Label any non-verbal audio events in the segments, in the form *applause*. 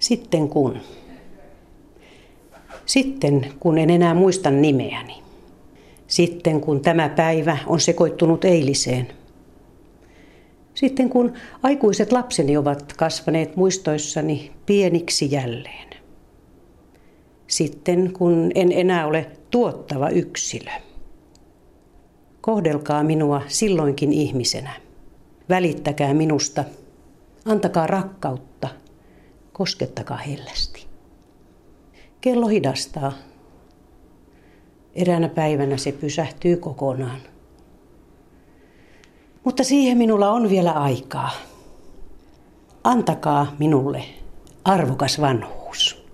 Sitten kun. Sitten kun en enää muista nimeäni. Sitten kun tämä päivä on sekoittunut eiliseen. Sitten kun aikuiset lapseni ovat kasvaneet muistoissani pieniksi jälleen. Sitten kun en enää ole tuottava yksilö. Kohdelkaa minua silloinkin ihmisenä. Välittäkää minusta. Antakaa rakkautta. Koskettakaa hellästi. Kello hidastaa. Eräänä päivänä se pysähtyy kokonaan. Mutta siihen minulla on vielä aikaa. Antakaa minulle arvokas vanhuus.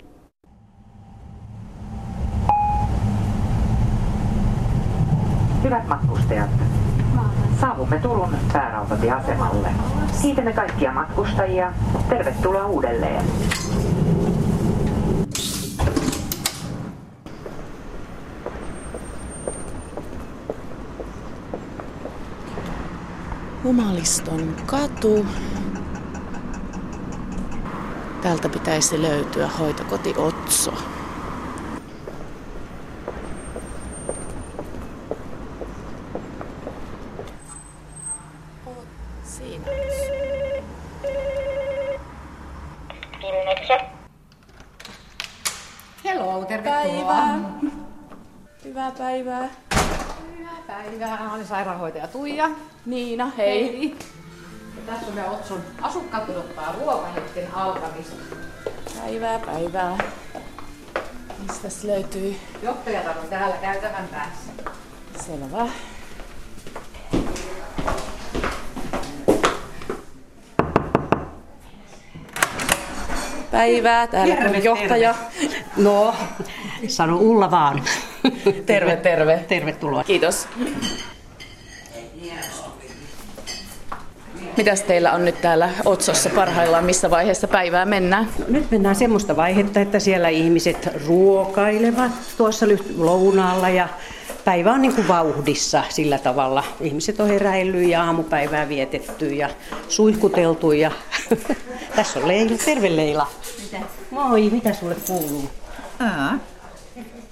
Hyvät matkustajat, saavumme Turun päärautatieasemalle. Kiitämme kaikkia matkustajia. Tervetuloa uudelleen. Humaliston katu. Täältä pitäisi löytyä hoitokoti Otso. Siinä. Turun Otso. Hello, tervetuloa. Päivää. Hyvää päivää. Mä olen sairaanhoitaja Tuija. Niina, hei. Hei. Ja tässä on meidän Otson asukkaat odottaa ruokahetken alkamista. Päivää, päivää. Mistäs löytyy? Johtajat on täällä käytävän päässä. Selvä. Päivää, täällä on johtaja. No, sano Ulla vaan. Terve, terve. Tervetuloa. Kiitos. Mitäs teillä on nyt täällä Otsossa parhaillaan? Missä vaiheessa päivää mennään? Nyt mennään semmoista vaihetta, että siellä ihmiset ruokailevat tuossa lounaalla ja päivä on niin kuin vauhdissa sillä tavalla. Ihmiset on heräillyt ja aamupäivää vietetty ja suihkuteltu ja *laughs* tässä on Leila. Terve Leila. Mitä? Moi, mitä sulle kuuluu? Aa,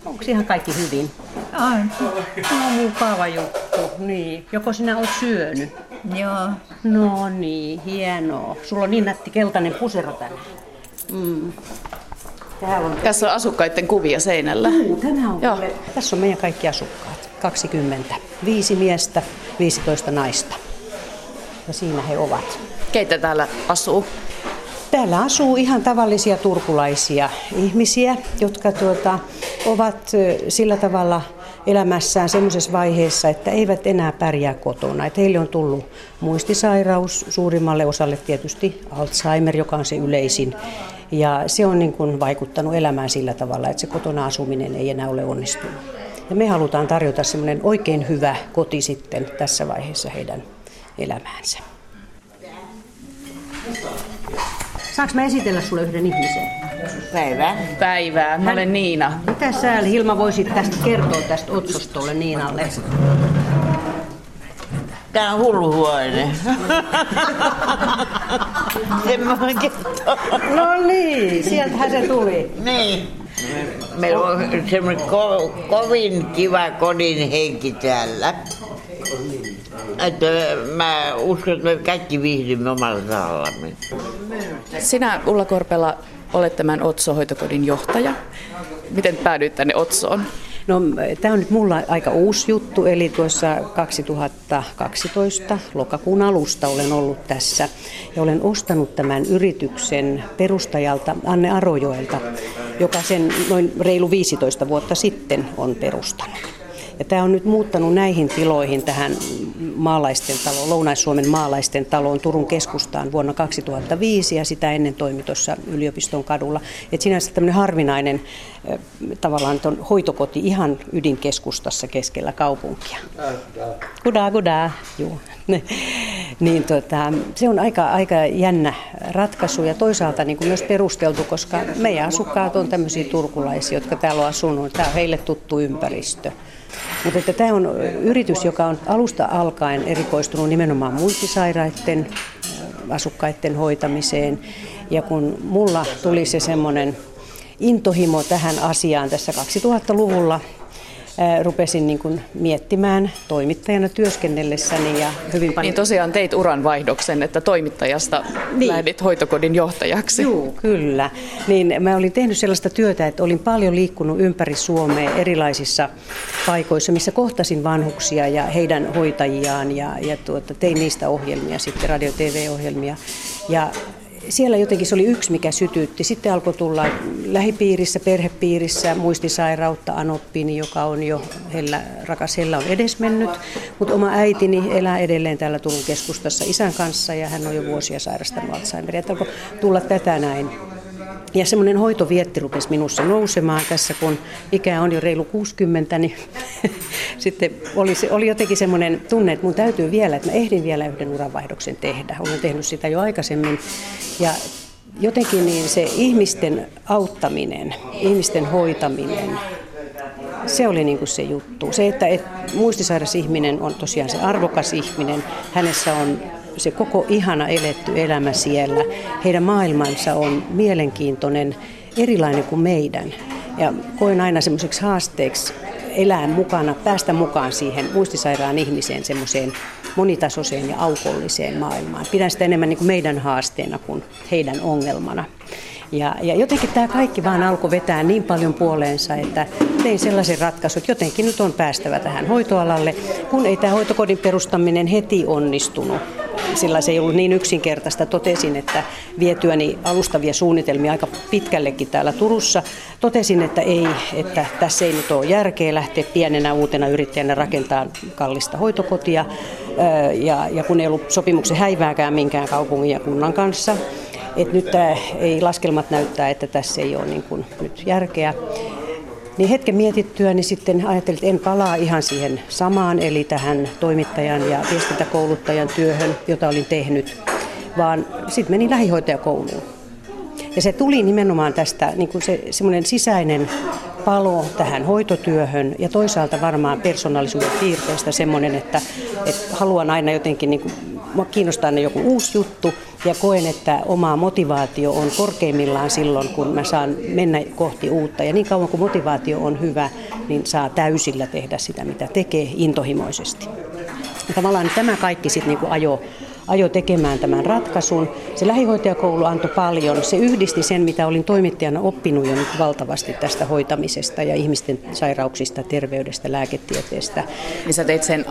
Onko ihan kaikki hyvin? on. No mukava juttu, niin. Joko sinä olet syönyt? Joo. No niin, hienoa. Sulla on niin nätti keltainen pusero tänään. Mm. Täällä on Tässä on asukkaiden kuvia seinällä. Juu, Tämä on Joo. Tässä on meidän kaikki asukkaat. 20. Viisi miestä, 15 naista. Ja siinä he ovat. Keitä täällä asuu? Täällä asuu ihan tavallisia turkulaisia ihmisiä, jotka tuota, ovat sillä tavalla elämässään semmoisessa vaiheessa, että eivät enää pärjää kotona. Että heille on tullut muistisairaus, suurimmalle osalle tietysti Alzheimer, joka on se yleisin. Ja se on niin kuin vaikuttanut elämään sillä tavalla, että se kotona asuminen ei enää ole onnistunut. Ja me halutaan tarjota semmoinen oikein hyvä koti sitten tässä vaiheessa heidän elämäänsä. Saanko mä esitellä sulle yhden ihmisen? Päivä. Päivää. Mä olen Niina. Mitä sä Hilma voisit tästä kertoa tästä otsostolle Niinalle? Tää on hullu huone. Semmoinen kertoo. No niin, sieltähän se tuli. Niin. Meillä on semmoinen ko- kovin kiva kodin henki täällä. Että mä uskon, että me kaikki viihdymme omalla tahallamme. Sinä, Ulla Korpela, olet tämän Otso-hoitokodin johtaja. Miten päädyit tänne Otsoon? No, tämä on nyt mulla aika uusi juttu, eli tuossa 2012 lokakuun alusta olen ollut tässä ja olen ostanut tämän yrityksen perustajalta Anne Arojoelta, joka sen noin reilu 15 vuotta sitten on perustanut. Ja tämä on nyt muuttanut näihin tiloihin tähän maalaisten taloon, Lounais-Suomen maalaisten taloon Turun keskustaan vuonna 2005 ja sitä ennen toimi tuossa yliopiston kadulla. Et sinänsä tämmöinen harvinainen tavallaan ton hoitokoti ihan ydinkeskustassa keskellä kaupunkia. Kudaa, kudaa, juu. *laughs* niin tota, se on aika, aika jännä ratkaisu ja toisaalta niin kuin myös perusteltu, koska meidän asukkaat on tämmöisiä turkulaisia, jotka täällä on asunut. Tämä on heille tuttu ympäristö. Mutta että tämä on yritys, joka on alusta alkaen erikoistunut nimenomaan muistisairaiden asukkaiden hoitamiseen. Ja kun mulla tuli se semmoinen intohimo tähän asiaan tässä 2000-luvulla, rupesin niin kuin miettimään toimittajana työskennellessäni ja hyvin paljon... Niin tosiaan teit uranvaihdoksen, että toimittajasta niin. lähdit hoitokodin johtajaksi. Joo, kyllä. Niin mä olin tehnyt sellaista työtä, että olin paljon liikkunut ympäri Suomea erilaisissa paikoissa, missä kohtasin vanhuksia ja heidän hoitajiaan ja, ja tuota, tein niistä ohjelmia, sitten radio-tv-ohjelmia. Ja siellä jotenkin se oli yksi, mikä sytytti. Sitten alkoi tulla lähipiirissä, perhepiirissä muistisairautta Anoppini, joka on jo, Hella, rakas Hella on edesmennyt. Mutta oma äitini elää edelleen täällä Turun keskustassa isän kanssa ja hän on jo vuosia sairastanut Alzheimeria. Alkoi tulla tätä näin. Ja semmoinen hoitovietti rupesi minussa nousemaan tässä, kun ikä on jo reilu 60, niin *laughs* sitten oli, oli jotenkin semmoinen tunne, että mun täytyy vielä, että mä ehdin vielä yhden uranvaihdoksen tehdä. Olen tehnyt sitä jo aikaisemmin. Ja jotenkin niin se ihmisten auttaminen, ihmisten hoitaminen, se oli niin kuin se juttu. Se, että, että muistisairas ihminen on tosiaan se arvokas ihminen, hänessä on se koko ihana eletty elämä siellä. Heidän maailmansa on mielenkiintoinen, erilainen kuin meidän. Ja koen aina semmoiseksi haasteeksi elää mukana, päästä mukaan siihen muistisairaan ihmiseen semmoiseen monitasoiseen ja aukolliseen maailmaan. Pidän sitä enemmän niin kuin meidän haasteena kuin heidän ongelmana. Ja, ja jotenkin tämä kaikki vaan alkoi vetää niin paljon puoleensa, että tein sellaisen ratkaisun, että jotenkin nyt on päästävä tähän hoitoalalle, kun ei tämä hoitokodin perustaminen heti onnistunut sillä se ei ollut niin yksinkertaista. Totesin, että vietyäni alustavia suunnitelmia aika pitkällekin täällä Turussa, totesin, että ei, että tässä ei nyt ole järkeä lähteä pienenä uutena yrittäjänä rakentaa kallista hoitokotia. Ja, ja kun ei ollut sopimuksen häivääkään minkään kaupungin ja kunnan kanssa, että nyt tämä ei laskelmat näyttää, että tässä ei ole niin kuin nyt järkeä. Niin hetken mietittyä, niin sitten ajattelin, että en palaa ihan siihen samaan, eli tähän toimittajan ja viestintäkouluttajan työhön, jota olin tehnyt, vaan sitten menin lähihoitajakouluun. Ja se tuli nimenomaan tästä niin kuin se semmoinen sisäinen palo tähän hoitotyöhön ja toisaalta varmaan persoonallisuuden piirteestä semmoinen, että, että haluan aina jotenkin, niin kuin, kiinnostaa ne joku uusi juttu ja koen, että oma motivaatio on korkeimmillaan silloin, kun mä saan mennä kohti uutta. Ja niin kauan kuin motivaatio on hyvä, niin saa täysillä tehdä sitä, mitä tekee intohimoisesti. Ja tavallaan tämä kaikki sitten niin ajo ajo tekemään tämän ratkaisun. Se lähihoitajakoulu antoi paljon. Se yhdisti sen, mitä olin toimittajana oppinut jo nyt valtavasti tästä hoitamisesta ja ihmisten sairauksista, terveydestä, lääketieteestä. Niin sä teit sen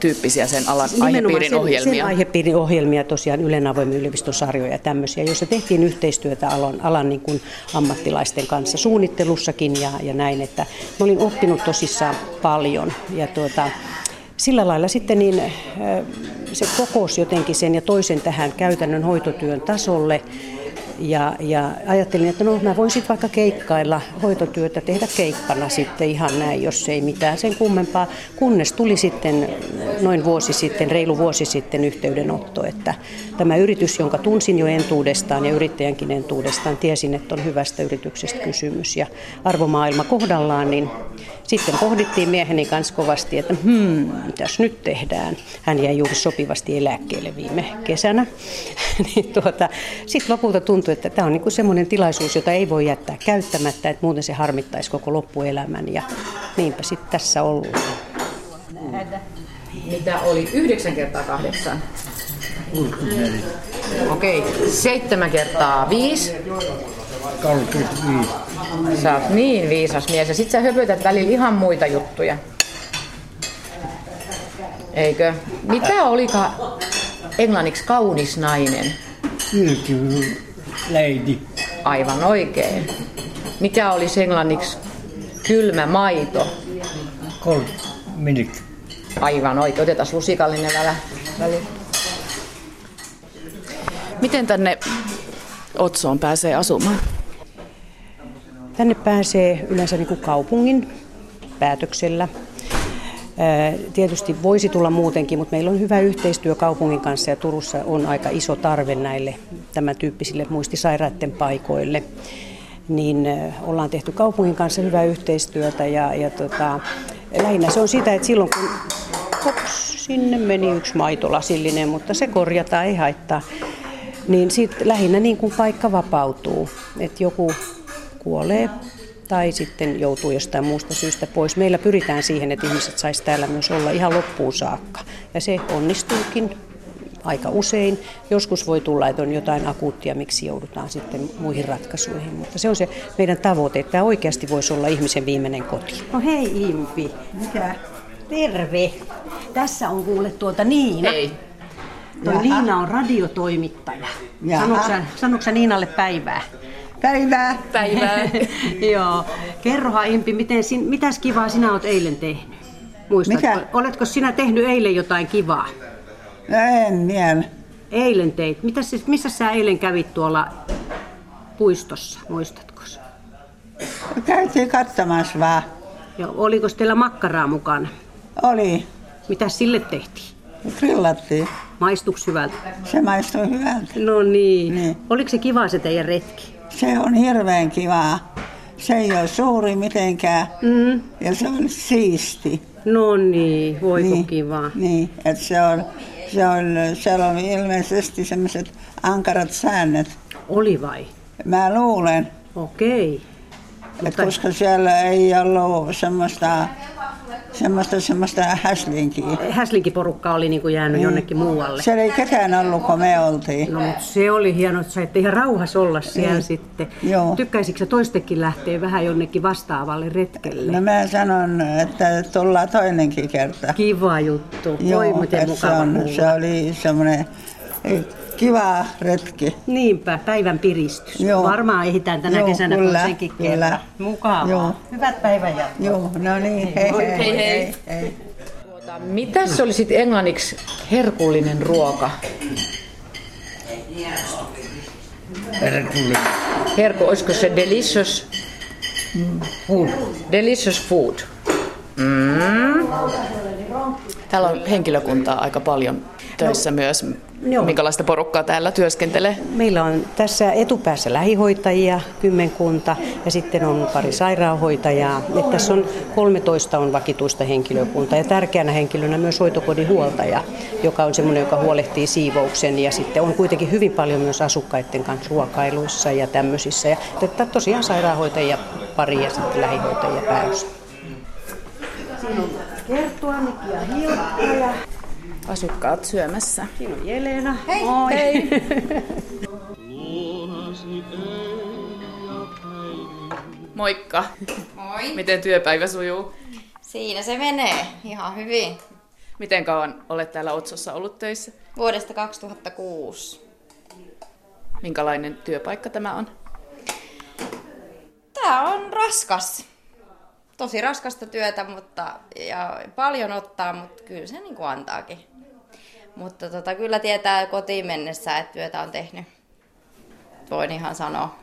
tyyppisiä sen alan aihepiirin sen, ohjelmia? Sen aihepiirin ohjelmia, tosiaan Ylen avoimen yliopiston sarjoja ja tämmöisiä, joissa tehtiin yhteistyötä alan, alan niin kuin ammattilaisten kanssa suunnittelussakin ja, ja näin, että mä olin oppinut tosissaan paljon ja tuota, sillä lailla sitten niin se kokosi jotenkin sen ja toisen tähän käytännön hoitotyön tasolle. Ja, ja ajattelin, että no mä voisin vaikka keikkailla hoitotyötä, tehdä keikkana sitten ihan näin, jos ei mitään sen kummempaa. Kunnes tuli sitten noin vuosi sitten, reilu vuosi sitten yhteydenotto, että tämä yritys, jonka tunsin jo entuudestaan ja yrittäjänkin entuudestaan, tiesin, että on hyvästä yrityksestä kysymys ja arvomaailma kohdallaan, niin sitten pohdittiin mieheni kanssa kovasti, että hmm, mitäs nyt tehdään. Hän jäi juuri sopivasti eläkkeelle viime kesänä. *laughs* niin tuota, sitten lopulta tuntui, että tämä on niinku semmoinen tilaisuus, jota ei voi jättää käyttämättä, että muuten se harmittaisi koko loppuelämän. Ja niinpä sitten tässä ollaan. Mitä oli 9 kertaa 8? Okei, okay. 7 kertaa 5. 35. Sä oot niin viisas mies ja sit sä höpötät välillä ihan muita juttuja. Eikö? Mitä olika englanniksi kaunis nainen? Beautiful lady. Aivan oikein. Mikä olisi englanniksi kylmä maito? Cold milk. Aivan oikein. Otetaan lusikallinen välä. väli. Miten tänne Otsoon pääsee asumaan? Tänne pääsee yleensä niin kuin kaupungin päätöksellä. Tietysti voisi tulla muutenkin, mutta meillä on hyvä yhteistyö kaupungin kanssa ja Turussa on aika iso tarve näille tämän tyyppisille muistisairaiden paikoille. Niin ollaan tehty kaupungin kanssa hyvää yhteistyötä ja, ja tota, lähinnä se on sitä, että silloin kun hops, sinne meni yksi maitolasillinen, mutta se korjataan, ei haittaa niin sitten lähinnä niin kuin paikka vapautuu, että joku kuolee tai sitten joutuu jostain muusta syystä pois. Meillä pyritään siihen, että ihmiset saisi täällä myös olla ihan loppuun saakka. Ja se onnistuukin aika usein. Joskus voi tulla, että on jotain akuuttia, miksi joudutaan sitten muihin ratkaisuihin. Mutta se on se meidän tavoite, että tämä oikeasti voisi olla ihmisen viimeinen koti. No hei Impi. Mikä? Terve. Tässä on kuule tuota Niina. Hei. Toi Jaha. Niina on radiotoimittaja. Jaha. Sanoitko sä, sanoitko sä Niinalle päivää? Päivää. Päivää. *laughs* Joo. Kerrohan Impi, miten, sin, mitäs kivaa sinä olet eilen tehnyt? Muistatko, Mikä? oletko sinä tehnyt eilen jotain kivaa? No en vielä. Eilen teit. Mitäs, siis- missä sä eilen kävit tuolla puistossa, muistatko? Käytiin katsomassa vaan. Ja oliko teillä makkaraa mukana? Oli. Mitä sille tehtiin? Grillattiin. Maistuks hyvältä? Se maistui hyvältä. No niin. Niin. Oliko se kiva se teidän retki? Se on hirveän kivaa. Se ei ole suuri mitenkään. Mm. Ja se on siisti. No niin, voiko niin. kivaa. Niin, että se on, se on, siellä on ilmeisesti semmoiset ankarat säännöt. Oli vai? Mä luulen, Okei. että koska siellä ei ollut semmoista, semmoista, semmoista häslinkiä. Häslinkiporukka oli niin kuin jäänyt jonnekin muualle. Siellä ei ketään ollut, kun me oltiin. No mutta se oli hienoa, että saitte ihan rauhassa olla siellä Niin. sitten. Joo. Tykkäisikö toistekin lähteä vähän jonnekin vastaavalle retkelle? No mä sanon, että tullaan toinenkin kerta. Kiva juttu. Voi miten se, on, kuulla. se oli semmoinen kiva retki. Niinpä, päivän piristys. Joo. Varmaan ehditään tänä Joo, kesänä kyllä, toisenkin kyllä. kerran. Mukavaa. Joo. Hyvät päivänjatkoa. Joo, no niin, hei hei. Hei, hei. hei. Mitä se oli sitten englanniksi herkullinen ruoka? Herkullinen. Herku, olisiko se delicious Food. Delicious food. Mm. Täällä on henkilökuntaa aika paljon töissä myös. Joo. Minkälaista porukkaa täällä työskentelee? Meillä on tässä etupäässä lähihoitajia kymmenkunta ja sitten on pari sairaanhoitajaa. Et tässä on 13 on vakituista henkilökuntaa ja tärkeänä henkilönä myös hoitokodin huoltaja, joka on semmoinen, joka huolehtii siivouksen ja sitten on kuitenkin hyvin paljon myös asukkaiden kanssa ruokailuissa ja tämmöisissä. Ja että tosiaan sairaanhoitajia pari ja sitten lähihoitajia pääosa. Siinä on Kerttu, Annikki ja Hilkka ja Asukkaat syömässä. siinä on Jelena. Hei! Moi. Hei! *laughs* Moikka! Moi. Miten työpäivä sujuu? Siinä se menee ihan hyvin. Miten kauan olet täällä Otsossa ollut töissä? Vuodesta 2006. Minkälainen työpaikka tämä on? Tämä on raskas. Tosi raskasta työtä, mutta ja paljon ottaa, mutta kyllä se niin kuin antaakin. Mutta tota, kyllä tietää kotiin mennessä, että työtä on tehnyt. Voin ihan sanoa.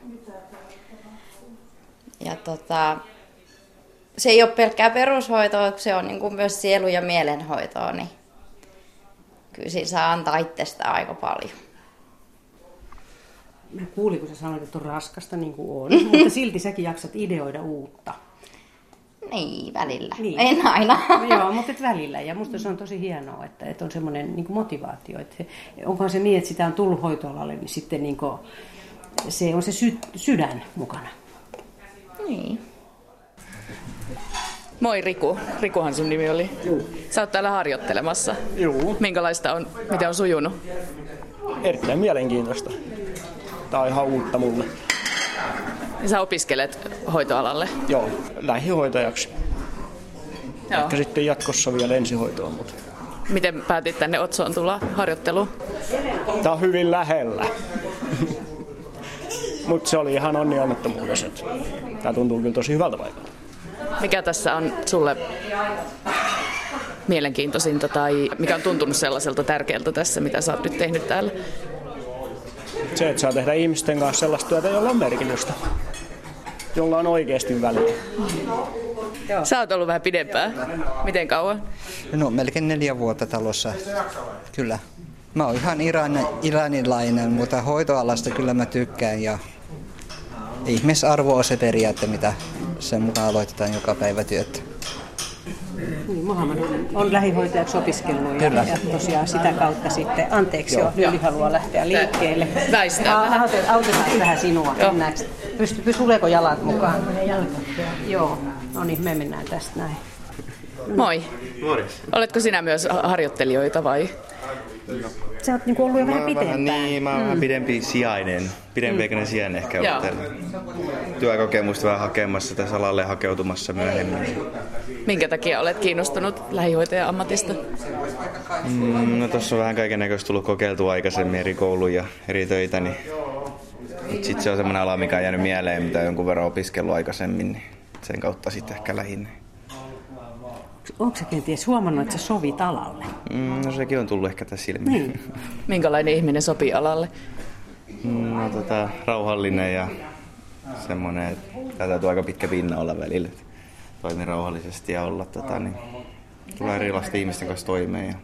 Ja tota, se ei ole pelkkää perushoitoa, se on niin kuin myös sielu- ja mielenhoitoa, niin kyllä siinä saa antaa itsestään aika paljon. Mä kuulin, kun sä sanoit, että on raskasta niin kuin on, *laughs* mutta silti säkin jaksat ideoida uutta. Niin, välillä. Niin. En aina. Joo, mutta et välillä. Ja musta se on tosi hienoa, että, että on semmoinen niin motivaatio. Että se, onkohan se niin, että sitä on tullut hoitoalalle, niin sitten niin kuin, se on se sy, sydän mukana. Niin. Moi Riku. Rikuhan sun nimi oli. Joo. Sä oot täällä harjoittelemassa. Joo, Minkälaista on, miten on sujunut? erittäin mielenkiintoista. Tää on ihan uutta mulle. Sä opiskelet hoitoalalle. Joo, lähihoitajaksi. Joo. Ehkä sitten jatkossa vielä ensihoitoon, mutta Miten päätit tänne Otsoon tulla harjoitteluun? tää on hyvin lähellä. Mutta se oli ihan onni onnettomuudessa. että Tää tuntuu kyllä tosi hyvältä paikalta. Mikä tässä on sulle mielenkiintoisinta tai mikä on tuntunut sellaiselta tärkeältä tässä, mitä sä oot nyt tehnyt täällä? Se, että saa tehdä ihmisten kanssa sellaista työtä, jolla on merkitystä. Jolla on oikeasti väliä. Sä oot ollut vähän pidempään. Miten kauan? No melkein neljä vuotta talossa, kyllä. Mä oon ihan iran, iranilainen, mutta hoitoalasta kyllä mä tykkään ja ihmisarvo on se periaate, mitä sen mukaan aloitetaan joka päivä työtä. Niin, Mohamed on, on lähihoitajaksi opiskellut ja, Kyllä. ja tosiaan sitä kautta sitten, anteeksi jo, Lyli haluaa lähteä liikkeelle. Väistää A- vähän. autet- Autetaan vähän sinua. Joo. Mennäänkö? Pysty, pysy, tuleeko jalat mukaan? Joo, no niin, me mennään tästä näin. Moi. Oletko sinä myös harjoittelijoita vai? Sä oot niinku ollut jo vähän pitempään. niin, mä oon vähän pidempi sijainen, pidempiaikainen Mm. sijainen ehkä Joo. Työkokemusta vähän hakemassa tässä alalle hakeutumassa myöhemmin. Minkä takia olet kiinnostunut lähihoitajan ammatista? Mm, no tossa on vähän kaiken näköistä tullut kokeiltua aikaisemmin eri kouluja, eri töitä, niin sitten se on semmoinen ala, mikä on jäänyt mieleen, mitä on jonkun verran opiskellut aikaisemmin, niin sen kautta sitten ehkä lähinnä. Onko sä kenties huomannut, että sä sovit alalle? Mm, no sekin on tullut ehkä tässä silmiin. Niin. *laughs* Minkälainen ihminen sopii alalle? Mm, no tota, rauhallinen ja semmoinen, että tää täytyy aika pitkä pinna olla välillä. että Toimii rauhallisesti ja olla tota, niin, tulee erilaisten ihmisten kanssa toimeen.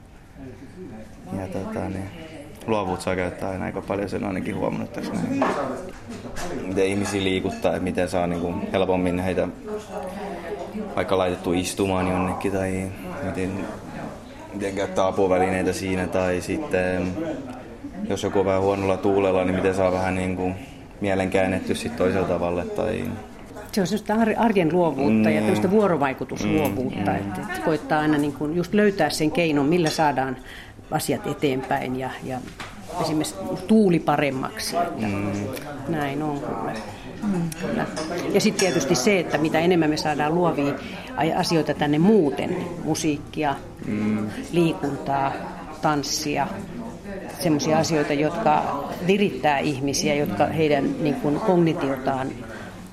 Ja, ja tota, niin, luovuut saa käyttää aina aika paljon, sen on ainakin huomannut tässä. Näin. Miten ihmisiä liikuttaa, että miten saa niin kuin, helpommin heitä vaikka laitettu istumaan jonnekin tai miten, miten käyttää apuvälineitä siinä tai sitten jos joku on vähän huonolla tuulella, niin miten saa vähän niin kuin mielen käännetty sitten toisella tavalla tai Se on sellaista ar- arjen luovuutta mm. ja Mm. tämmöistä vuorovaikutusluovuutta, Mm. että, että koittaa aina niin kuin just löytää sen keinon, millä saadaan asiat eteenpäin ja, ja esimerkiksi tuuli paremmaksi. Että Näin on kyllä. Kyllä. Ja sitten tietysti se, että mitä enemmän me saadaan luovia asioita tänne muuten, musiikkia, Mm. liikuntaa, tanssia, semmoisia asioita, jotka virittää ihmisiä, jotka heidän niin kuin kognitiotaan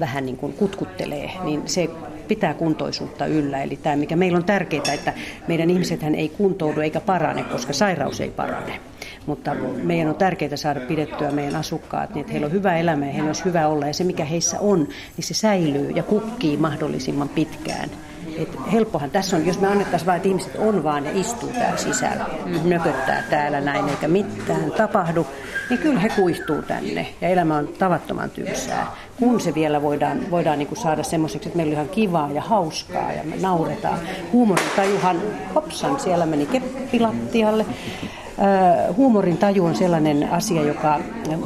vähän niin kuin kutkuttelee, niin se pitää kuntoisuutta yllä. Eli tämä, mikä meillä on tärkeää, että meidän ihmisethän ei kuntoudu eikä parane, koska sairaus ei parane. Mutta meidän on tärkeää saada pidettyä meidän asukkaat, niin että heillä on hyvä elämä ja heillä olisi hyvä olla. Ja se, mikä heissä on, niin se säilyy ja kukkii mahdollisimman pitkään. Et helppohan tässä on, jos me annettaisiin vain, että ihmiset on vaan ja istuu täällä sisällä, nököttää täällä näin eikä mitään tapahdu, niin kyllä he kuihtuu tänne ja elämä on tavattoman tylsää. Kun se vielä voidaan, voidaan niin kuin saada semmoiseksi, että meillä on ihan kivaa ja hauskaa ja me nauretaan. Huumorin tajuhan, hopsan, siellä meni keppilattialle. Huumorin taju on sellainen asia, joka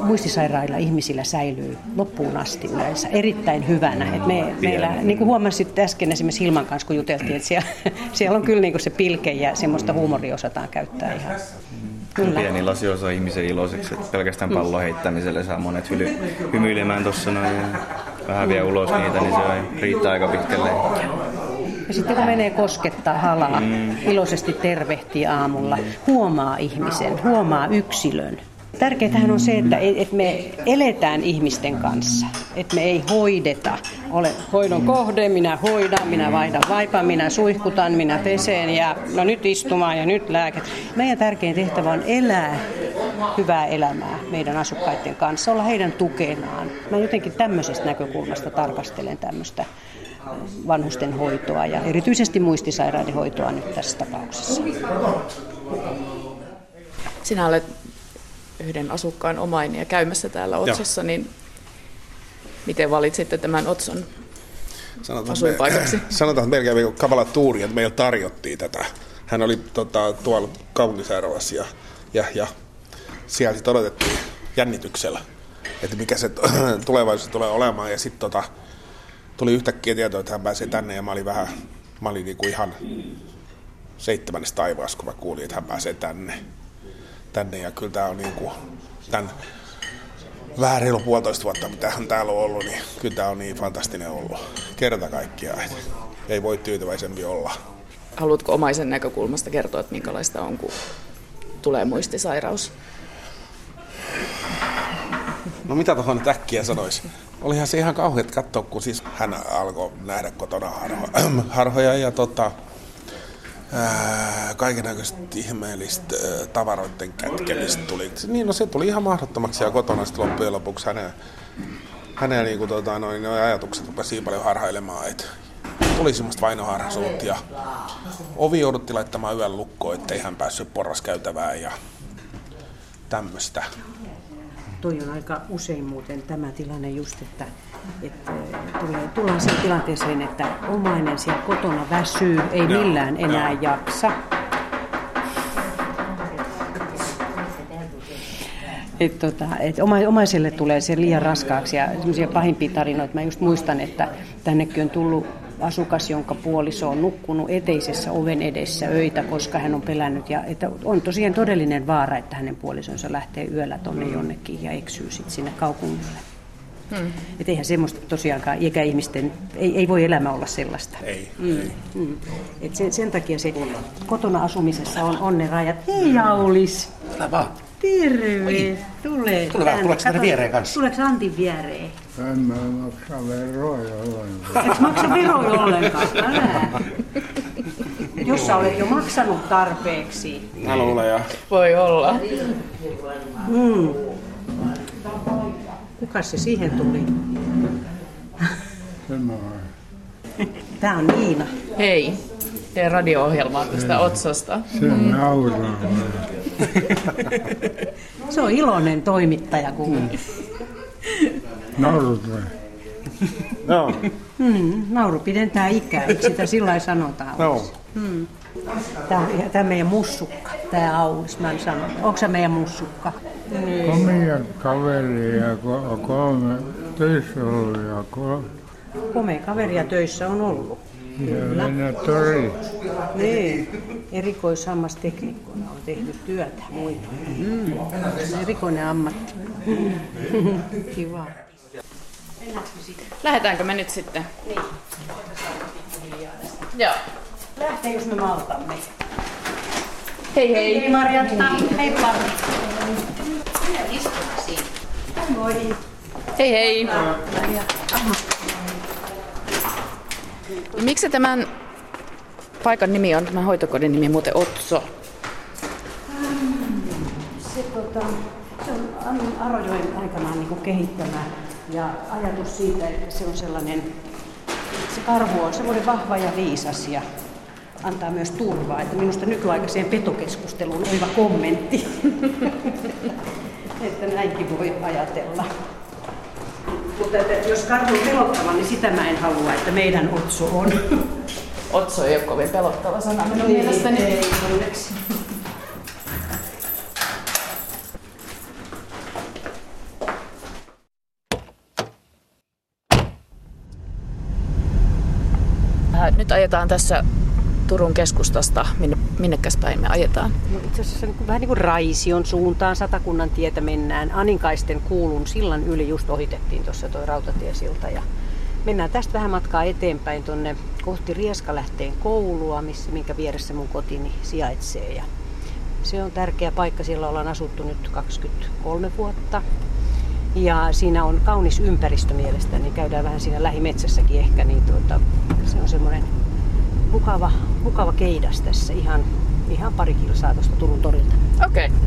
muistisairailla ihmisillä säilyy loppuun asti yleensä erittäin hyvänä. Et me, meillä, niin kuin huomasit äsken esimerkiksi Hilman kanssa, kun juteltiin, että siellä, *laughs* siellä on kyllä niin kuin se pilke ja semmoista huumoria osataan käyttää ihan. Kyllä. pieni lasi osaa ihmisen iloiseksi. Että pelkästään pallon heittämisellä saa monet hyly, hymyilemään tuossa noin ja vähän vie ulos niitä, niin se riittää aika pitkälle. Ja sitten kun menee koskettaa halaa, Mm. iloisesti tervehtii aamulla, huomaa ihmisen, huomaa yksilön. Tärkeintähän on se, että että me eletään ihmisten kanssa, että me ei hoideta. Ole hoidon kohde, minä hoidan, minä vaihdan vaipan, minä suihkutan, minä pesen ja no nyt istumaan ja nyt lääket. Meidän tärkein tehtävä on elää hyvää elämää meidän asukkaiden kanssa, olla heidän tukenaan. Mä jotenkin tämmöisestä näkökulmasta tarkastelen tämmöistä vanhusten hoitoa ja erityisesti muistisairaiden hoitoa nyt tässä tapauksessa. Sinä olet yhden asukkaan omainen ja käymässä täällä Otsossa, niin miten valitsitte tämän Otson Sanotaan, asuinpaikaksi? Me, *clears throat* sanotaan, että meillä kävi kapala tuuri, että meillä tarjottiin tätä. Hän oli tota, tuolla kaupunkisairaalassa ja, ja, ja siellä sitten odotettiin jännityksellä, että mikä se *clears throat* tulevaisuus tulee olemaan. Ja sitten tota, tuli yhtäkkiä tieto, että hän pääsee tänne ja mä olin vähän, mä olin niinku ihan seitsemännes taivaassa, kun mä kuulin, että hän pääsee tänne. Tänne. Ja kyllä tämä on niinku, tämän vähän reilu puolitoista vuotta, mitä hän täällä on ollut, niin kyllä tämä on niin fantastinen ollut. Kerta kaikkiaan, ei voi tyytyväisempi olla. Haluatko omaisen näkökulmasta kertoa, että minkälaista on, kun tulee muistisairaus? No mitä tuohon nyt äkkiä sanoisi? Olihan se ihan kauheat katsoa, kun siis hän alkoi nähdä kotona harho, *clears throat* harhoja ja tota, kaikenlaista ihmeellistä tavaroiden kätkemistä tuli. Niin, no se tuli ihan mahdottomaksi siellä kotona sitten loppujen lopuksi hänen, hänen niin kuin, tota, noin, noin ajatukset rupesi niin paljon harhailemaan, että tuli semmoista vainoharhaisuutta ja ovi joudutti laittamaan yön lukkoon, ettei hän päässyt porraskäytävään ja tämmöistä. toi on aika usein muuten tämä tilanne just, että, että tulee, tullaan siihen tilanteeseen, että omainen siellä kotona väsyy, ei millään enää jaksa. Et tota, et omaiselle tulee se liian raskaaksi ja semmoisia pahimpia tarinoita. Mä just muistan, että tännekin on tullut asukas, jonka puoliso on nukkunut eteisessä oven edessä öitä, koska hän on pelännyt. Ja että on tosiaan todellinen vaara, että hänen puolisonsa lähtee yöllä tuonne jonnekin ja eksyy sitten sinne kaupungille. Hmm. Että eihän semmoista tosiaankaan ikäihmisten, ei, ei voi elämä olla sellaista. Ei. Mm. Mm. Et sen, sen takia se kotona asumisessa on, on ne rajat. Hei Aulis! Tule vaan. Terve! Oi. Tule. Tule vähän, tuleeko tänne viereen kanssa? Tuleeko Antin viereen? En mä maksa veroja ollenkaan. Et maksa veroja ollenkaan? Älä. *laughs* Jos sä olet jo maksanut tarpeeksi. Mä luulen jo. Voi olla. Mm. Kuka se siihen tuli? Tämä on. Tää on Niina. Hei. Teen radio-ohjelmaa tästä otsasta. Se nauraa. Se on iloinen toimittaja kun. Naurut vai? No. Mm, nauru pidentää ikää, eikö sitä sillä lailla sanotaan? No. Mm. Tämä on tämä meidän mussukka, tämä Aulis, mä en sano. Onko se meidän mussukka? Komia kaveria kolme töissä ollut ja kolme. Komea kaveria töissä on ollut. Ja mennä tori. Niin, erikoishammasteknikkona on tehnyt työtä muita. Mm. Erikoinen ammatti. *laughs* Kiva. Lähdetäänkö me nyt sitten? Niin. Joo. Lähtee, jos me maltamme. Hei hei. Hei Marjatta, heippa. Minä istun siinä. Moi. Hei hei. Miksi tämän paikan nimi on, tämän hoitokodin nimi muuten Otso? Se, tota, se on Anni Arojoen aikanaan niin kehittämä ja ajatus siitä, että se on sellainen, se karhu on semmoinen vahva ja viisas ja antaa myös turvaa. Että minusta nykyaikaiseen petokeskusteluun oiva kommentti, *laughs* että näinkin voi ajatella. Mutta että jos karhu on pelottava, niin sitä mä en halua, että meidän Otso on. *laughs* Otso ei ole kovin pelottava sana minun Ei, mielestäni. ei, onneksi. Äh, Nyt ajetaan tässä Turun keskustasta. Minne, minnekäs päin me ajetaan? No itse asiassa niin kuin, vähän niin kuin Raision suuntaan, Satakunnan tietä mennään. Aninkaisten kuulun sillan yli just ohitettiin tuossa tuo rautatiesilta. Ja mennään tästä vähän matkaa eteenpäin tuonne kohti Rieskalähteen koulua, missä, minkä vieressä mun kotini sijaitsee. Ja se on tärkeä paikka, siellä ollaan asuttu nyt 23 vuotta. Ja siinä on kaunis ympäristö mielestäni, niin käydään vähän siinä lähimetsässäkin ehkä, niin tuota, se on semmoinen mukava, mukava keidas tässä ihan, ihan pari kilsaa tuosta Turun torilta. Okei. Okay.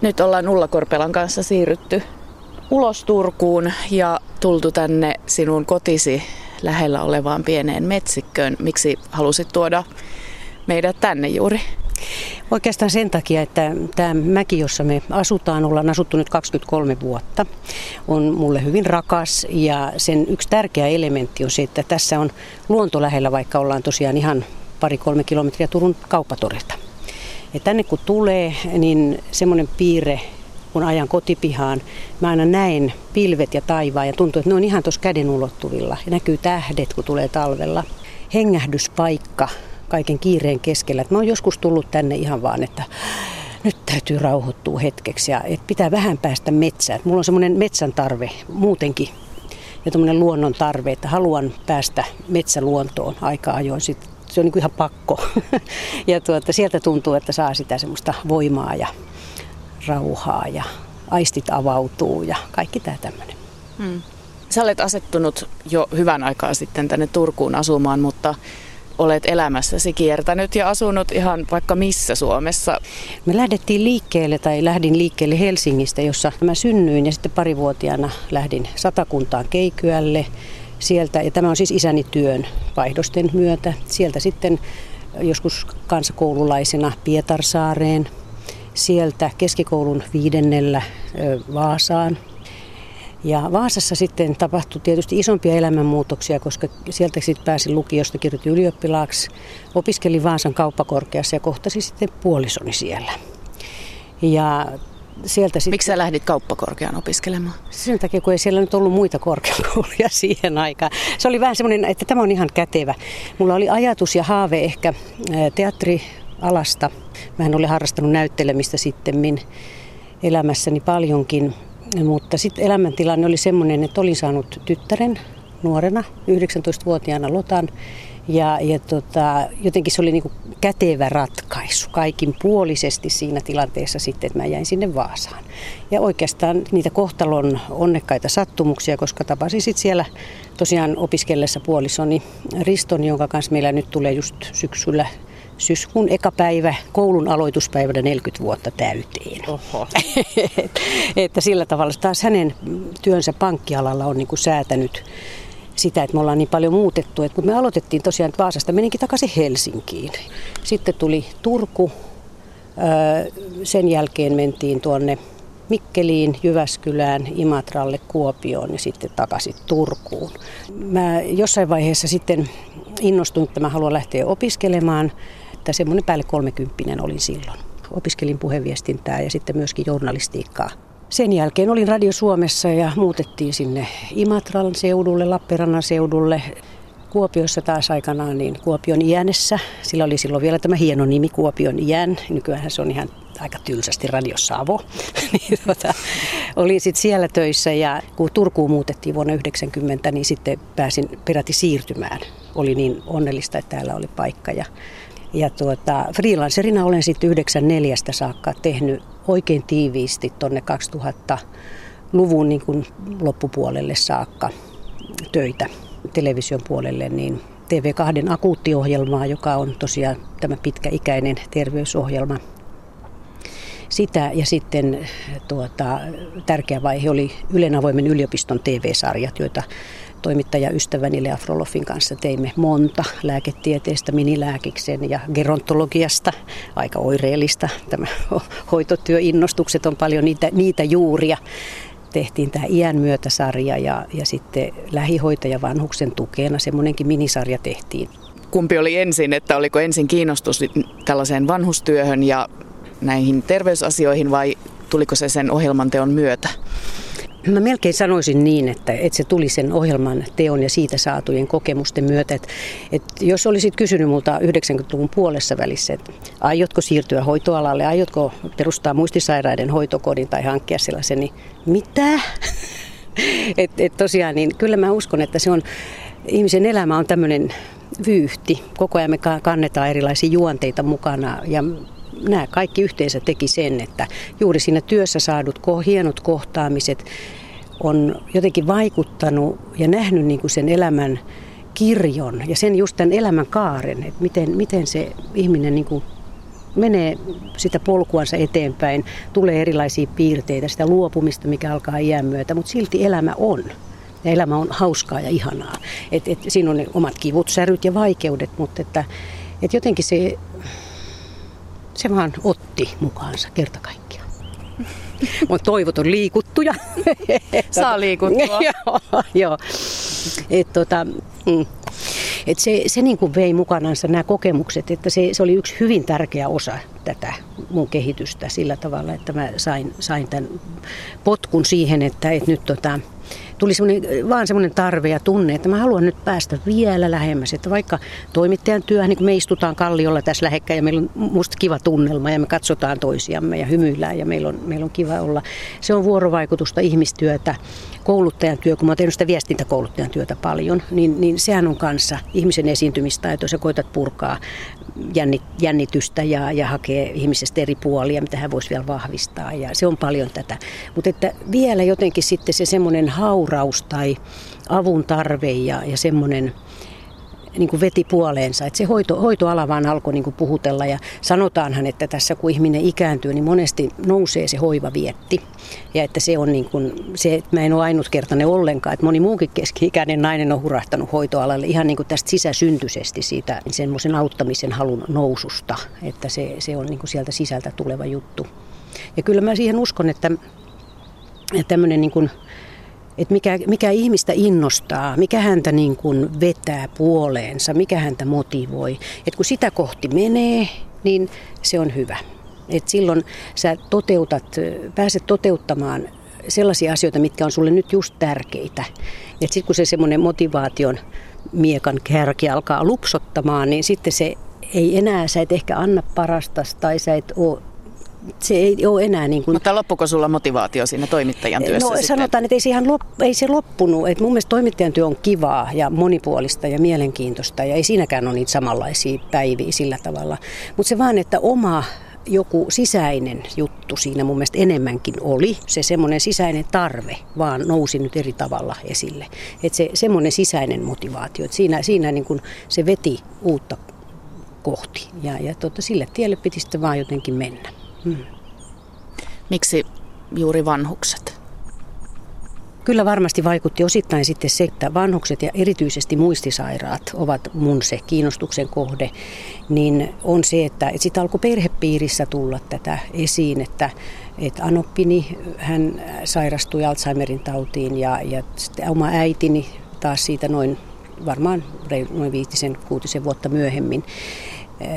Nyt ollaan Ulla Korpelan kanssa siirrytty ulos Turkuun ja tultu tänne sinun kotisi lähellä olevaan pieneen metsikköön. Miksi halusit tuoda meidät tänne juuri? Oikeastaan sen takia, että tämä mäki, jossa me asutaan, ollaan asuttu nyt 23 vuotta, on mulle hyvin rakas ja sen yksi tärkeä elementti on se, että tässä on luonto lähellä, vaikka ollaan tosiaan ihan pari-kolme kilometriä Turun kauppatorilta. Ja tänne kun tulee, niin semmoinen piirre, kun ajan kotipihaan, mä aina näen pilvet ja taivaan ja tuntuu, että ne on ihan tuossa käden ulottuvilla. Ja näkyy tähdet, kun tulee talvella. Hengähdyspaikka kaiken kiireen keskellä. Mä oon joskus tullut tänne ihan vaan, että nyt täytyy rauhoittua hetkeksi ja että pitää vähän päästä metsään. Mulla on semmoinen metsän tarve muutenkin ja tämmöinen luonnon tarve, että haluan päästä metsäluontoon aika ajoin. Sitten se on niin kuin ihan pakko. *laughs* ja tuota, sieltä tuntuu, että saa sitä semmoista voimaa ja rauhaa ja aistit avautuu ja kaikki tämä tämmöinen. Hmm. Sä olet asettunut jo hyvän aikaa sitten tänne Turkuun asumaan, mutta olet elämässäsi kiertänyt ja asunut ihan vaikka missä Suomessa. Me lähdettiin liikkeelle tai lähdin liikkeelle Helsingistä, jossa mä synnyin ja sitten parivuotiaana lähdin Satakuntaan Keikyälle. sieltä, ja tämä on siis isäni työn vaihdosten myötä. Sieltä sitten joskus kansakoululaisena Pietarsaareen, sieltä keskikoulun viidennellä Vaasaan. Ja Vaasassa sitten tapahtui tietysti isompia elämänmuutoksia, koska sieltä sitten pääsin lukiosta, kirjoitin ylioppilaaksi, opiskelin Vaasan kauppakorkeassa ja kohtasi sitten puolisoni siellä. Ja sieltä sit... Miksi sä lähdit kauppakorkeaan opiskelemaan? Sen takia, kun ei siellä nyt ollut muita korkeakouluja *laughs* siihen aikaan. Se oli vähän semmoinen, että tämä on ihan kätevä. Mulla oli ajatus ja haave ehkä teatrialasta. Mä olin harrastanut näyttelemistä sitten elämässäni paljonkin. Mutta sitten elämäntilanne oli semmoinen, että olin saanut tyttären nuorena, 19-vuotiaana Lotan. Ja, ja tota, jotenkin se oli niin kuin kätevä ratkaisu kaikin puolisesti siinä tilanteessa sitten, että mä jäin sinne Vaasaan. Ja oikeastaan niitä kohtalon onnekkaita sattumuksia, koska tapasin sitten siellä tosiaan opiskellessa puolisoni Riston, jonka kanssa meillä nyt tulee just syksyllä syyskuun eka päivä, koulun aloituspäivänä 40 vuotta täyteen. Oho. *laughs* että sillä tavalla taas hänen työnsä pankkialalla on niin kuin säätänyt sitä, että me ollaan niin paljon muutettu. Että kun me aloitettiin tosiaan Vaasasta, meninkin takaisin Helsinkiin. Sitten tuli Turku, sen jälkeen mentiin tuonne Mikkeliin, Jyväskylään, Imatralle, Kuopioon ja sitten takaisin Turkuun. Mä jossain vaiheessa sitten innostuin, että mä haluan lähteä opiskelemaan, että semmoinen päälle kolmekymppinen olin silloin. Opiskelin puheviestintää ja sitten myöskin journalistiikkaa. Sen jälkeen olin Radio Suomessa ja muutettiin sinne Imatran seudulle, Lappeenrannan seudulle. Kuopiossa taas aikanaan niin Kuopion iänessä. Sillä oli silloin vielä tämä hieno nimi Kuopion iän. Nykyään se on ihan aika tylsästi Radio Savo. *laughs* niin, tuota, oli sitten siellä töissä ja kun Turkuun muutettiin vuonna 90, niin sitten pääsin peräti siirtymään. Oli niin onnellista, että täällä oli paikka ja ja tuota, freelancerina olen sitten 94 saakka tehnyt oikein tiiviisti tuonne 2000-luvun niin kuin loppupuolelle saakka töitä television puolelle, niin TV2 akuuttiohjelmaa, joka on tosiaan tämä pitkäikäinen terveysohjelma. Sitä ja sitten tuota, tärkeä vaihe oli Ylen avoimen yliopiston TV-sarjat, joita toimittajaystäväni Lea Frolofin kanssa teimme monta lääketieteestä, minilääkiksen ja gerontologiasta, aika oireellista. Tämä *laughs* hoitotyöinnostukset on paljon niitä, niitä juuria. Tehtiin tämä iän myötä-sarja ja, ja sitten lähihoitaja vanhuksen tukena semmoinenkin minisarja tehtiin. Kumpi oli ensin, että oliko ensin kiinnostus tällaiseen vanhustyöhön ja näihin terveysasioihin vai tuliko se sen ohjelman teon myötä? Mä melkein sanoisin niin, että, että se tuli sen ohjelman teon ja siitä saatujen kokemusten myötä. Että, että jos olisit kysynyt multa 90-luvun puolessa välissä, että aiotko siirtyä hoitoalalle, aiotko perustaa muistisairaiden hoitokodin tai hankkia sellaisen, niin mitä? *laughs* että et tosiaan, niin kyllä mä uskon, että se on, ihmisen elämä on tämmöinen vyyhti. Koko ajan me kannetaan erilaisia juonteita mukana ja nämä kaikki yhteensä teki sen, että juuri siinä työssä saadut hienot kohtaamiset on jotenkin vaikuttanut ja nähnyt niin kuin sen elämän kirjon ja sen just tämän elämän kaaren, että miten, miten se ihminen niin kuin menee sitä polkuansa eteenpäin, tulee erilaisia piirteitä, sitä luopumista, mikä alkaa iän myötä, mutta silti elämä on. Ja elämä on hauskaa ja ihanaa. Et, et siinä on ne omat kivut, säryt ja vaikeudet, mutta että, et jotenkin se se vaan otti mukaansa kerta kaikkiaan. *laughs* Mutta toivot on liikuttuja. *laughs* Saa liikuttua. *laughs* joo, joo. Et tota, mm. Et se, se niin kuin vei mukanansa nämä kokemukset, että se, se oli yksi hyvin tärkeä osa tätä mun kehitystä sillä tavalla, että mä sain, sain tämän potkun siihen, että, että nyt tota, tuli semmoinen, vaan semmoinen tarve ja tunne, että mä haluan nyt päästä vielä lähemmäs. Että vaikka toimittajan työ, niin kun me istutaan kalliolla tässä lähekkäin ja meillä on musta kiva tunnelma ja me katsotaan toisiamme ja hymyillään ja meillä on, meillä on kiva olla. Se on vuorovaikutusta, ihmistyötä, kouluttajan työ, kun mä oon tehnyt sitä viestintäkouluttajan työtä paljon, niin, niin sehän on kanssa ihmisen esiintymistaito. Sä koetat purkaa jännitystä ja, ja hakee ihmisestä eri puolia, mitä hän voisi vielä vahvistaa. Ja se on paljon tätä. Mutta että vielä jotenkin sitten se semmoinen hauraus tai avun tarve ja, ja semmoinen niin kuin veti puoleensa. Että se hoito, hoitoala vaan alkoi niin kuin puhutella ja sanotaanhan, että tässä kun ihminen ikääntyy, niin monesti nousee se hoiva vietti. Ja että se on niin kuin, se, että mä en ole ainutkertainen ollenkaan, että moni muukin keski-ikäinen nainen on hurahtanut hoitoalalle ihan niin kuin tästä sisäsyntyisesti siitä niin semmoisen auttamisen halun noususta, että se, se on niin kuin sieltä sisältä tuleva juttu. Ja kyllä mä siihen uskon, että, että tämmöinen niin kuin, että mikä, mikä ihmistä innostaa, mikä häntä niin kuin vetää puoleensa, mikä häntä motivoi. Että kun sitä kohti menee, niin se on hyvä. Et silloin sä toteutat, pääset toteuttamaan sellaisia asioita, mitkä on sulle nyt just tärkeitä. Sitten kun se semmoinen motivaation miekan kärki alkaa lupsottamaan, niin sitten se ei enää, sä et ehkä anna parasta tai sä et ole se ei ole enää niin kuin... Mutta loppuko sulla motivaatio siinä toimittajan työssä No sitten? sanotaan, että ei se, ihan lop, ei se loppunut. Et mun mielestä toimittajan työ on kivaa ja monipuolista ja mielenkiintoista ja ei siinäkään ole niitä samanlaisia päiviä sillä tavalla. Mutta se vaan, että oma joku sisäinen juttu siinä mun mielestä enemmänkin oli. Se semmoinen sisäinen tarve vaan nousi nyt eri tavalla esille. Että se semmoinen sisäinen motivaatio, että siinä, siinä niin kuin se veti uutta kohti. Ja, ja tota, sille tielle piti sitten vaan jotenkin mennä. Hmm. Miksi juuri vanhukset? Kyllä varmasti vaikutti osittain sitten se, että vanhukset ja erityisesti muistisairaat ovat mun se kiinnostuksen kohde, niin on se, että, että sitä alkoi perhepiirissä tulla tätä esiin, että, että Anoppini, hän sairastui Alzheimerin tautiin ja, ja oma äitini taas siitä noin varmaan noin viitisen, kuutisen vuotta myöhemmin,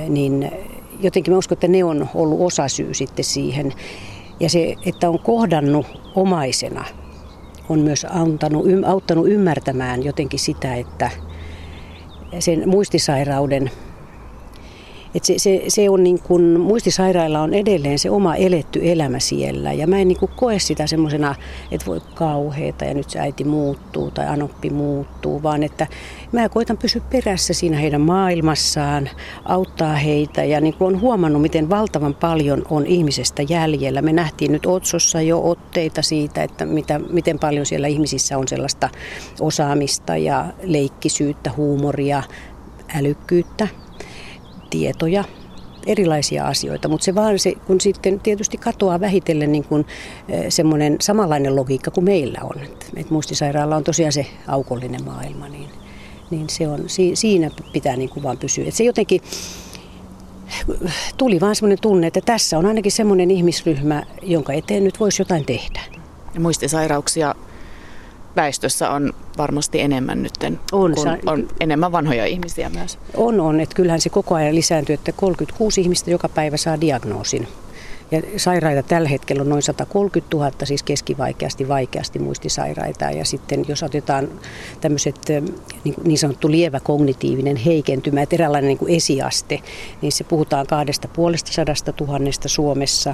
niin jotenkin mä uskon, että ne on ollut osasyy sitten siihen. Ja se, että on kohdannut omaisena, on myös auttanut, auttanut ymmärtämään jotenkin sitä, että sen muistisairauden että se, se, se on niin kuin, muistisairailla on edelleen se oma eletty elämä siellä. Ja mä en niin kuin koe sitä semmoisena, että voi kauheeta ja nyt se äiti muuttuu tai anoppi muuttuu, vaan että mä koitan pysyä perässä siinä heidän maailmassaan, auttaa heitä ja niin kuin on huomannut, miten valtavan paljon on ihmisestä jäljellä. Me nähtiin nyt Otsossa jo otteita siitä, että mitä, miten paljon siellä ihmisissä on sellaista osaamista ja leikkisyyttä, huumoria, älykkyyttä tietoja, erilaisia asioita, mutta se vaan se, kun sitten tietysti katoaa vähitellen niin kuin semmoinen samanlainen logiikka kuin meillä on. Että muistisairaalla on tosiaan se aukollinen maailma, niin, niin se on, siinä pitää niin kuin vaan pysyä. Että se jotenkin tuli vaan semmoinen tunne, että tässä on ainakin semmoinen ihmisryhmä, jonka eteen nyt voisi jotain tehdä. Ja muistisairauksia väestössä on varmasti enemmän nyt, on, kun on enemmän vanhoja ihmisiä myös. On, on. Että kyllähän se koko ajan lisääntyy, että 36 ihmistä joka päivä saa diagnoosin. Ja sairaita tällä hetkellä on noin 130 000, siis keskivaikeasti, vaikeasti muistisairaita. Ja sitten jos otetaan tämmöiset niin, niin sanottu lievä kognitiivinen heikentymä, että eräänlainen niin kuin esiaste, niin se puhutaan kahdesta puolesta sadasta tuhannesta Suomessa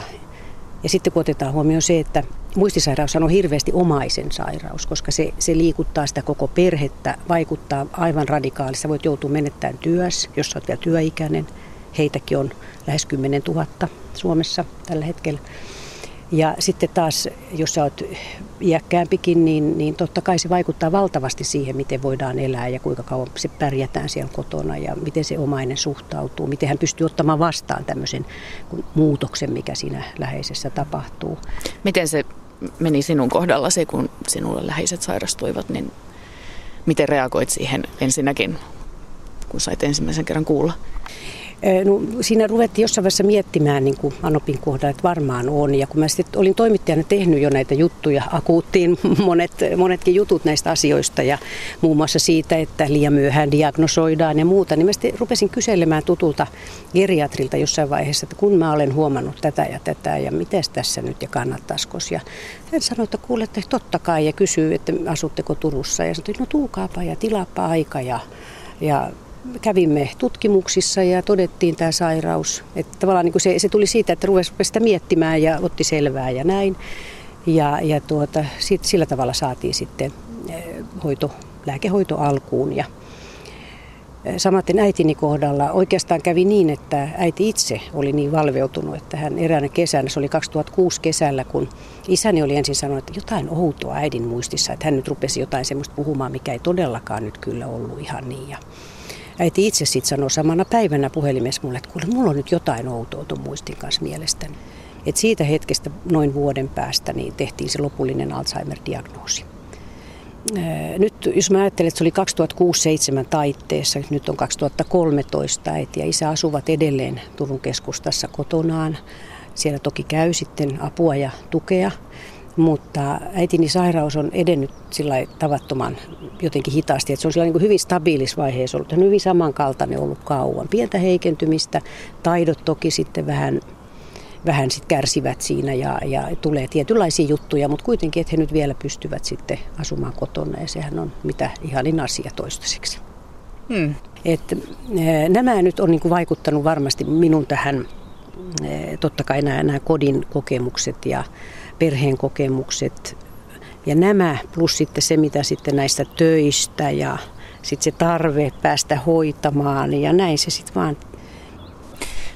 ja sitten kun otetaan huomioon se, että muistisairaus on hirveästi omaisen sairaus, koska se, se liikuttaa sitä koko perhettä, vaikuttaa aivan radikaalisesti. voit joutua menettämään työssä, jos olet vielä työikäinen. Heitäkin on lähes 10 000 Suomessa tällä hetkellä. Ja sitten taas, jos sä oot iäkkäämpikin, niin, niin totta kai se vaikuttaa valtavasti siihen, miten voidaan elää ja kuinka kauan se pärjätään siellä kotona ja miten se omainen suhtautuu, miten hän pystyy ottamaan vastaan tämmöisen muutoksen, mikä siinä läheisessä tapahtuu. Miten se meni sinun kohdallasi, kun sinulle läheiset sairastuivat, niin miten reagoit siihen ensinnäkin, kun sait ensimmäisen kerran kuulla? No, siinä ruvettiin jossain vaiheessa miettimään niin kuin Anopin kohdalla, että varmaan on. Ja kun mä sitten olin toimittajana tehnyt jo näitä juttuja, akuuttiin *laughs* monet, monetkin jutut näistä asioista ja muun muassa siitä, että liian myöhään diagnosoidaan ja muuta, niin mä sitten rupesin kyselemään tutulta geriatrilta jossain vaiheessa, että kun mä olen huomannut tätä ja tätä ja miten tässä nyt ja kannattaisiko. Ja hän sanoi, että kuule, että totta kai ja kysyy, että asutteko Turussa ja sanoi, no tuukaapa ja tilaapa aika ja, ja kävimme tutkimuksissa ja todettiin tämä sairaus. Että tavallaan niin se, se tuli siitä, että rupesi sitä miettimään ja otti selvää ja näin. Ja, ja tuota, sit, sillä tavalla saatiin sitten eh, hoito, lääkehoito alkuun. Ja eh, samaten äitini kohdalla oikeastaan kävi niin, että äiti itse oli niin valveutunut, että hän eräänä kesänä, se oli 2006 kesällä, kun isäni oli ensin sanonut, että jotain outoa äidin muistissa, että hän nyt rupesi jotain semmoista puhumaan, mikä ei todellakaan nyt kyllä ollut ihan niin. Ja äiti itse sitten sanoi samana päivänä puhelimessa mulle, että kuule, mulla on nyt jotain outoa tuon muistin kanssa mielestäni. Et siitä hetkestä noin vuoden päästä niin tehtiin se lopullinen Alzheimer-diagnoosi. Nyt jos mä ajattelen, että se oli 2006-2007 taitteessa, nyt on 2013, äiti ja isä asuvat edelleen Turun keskustassa kotonaan. Siellä toki käy sitten apua ja tukea, mutta äitini sairaus on edennyt sillä tavattoman jotenkin hitaasti, että se on siellä niin hyvin stabiilis vaiheessa ollut. Hän on hyvin samankaltainen ollut kauan. Pientä heikentymistä, taidot toki sitten vähän vähän sit kärsivät siinä ja, ja tulee tietynlaisia juttuja, mutta kuitenkin, että he nyt vielä pystyvät sitten asumaan kotona ja sehän on mitä ihanin asia toistaiseksi. Hmm. Et, nämä nyt on niin kuin vaikuttanut varmasti minun tähän, totta kai nämä, nämä kodin kokemukset ja perheen kokemukset ja nämä plus sitten se, mitä sitten näistä töistä ja sitten se tarve päästä hoitamaan ja näin se sitten vaan.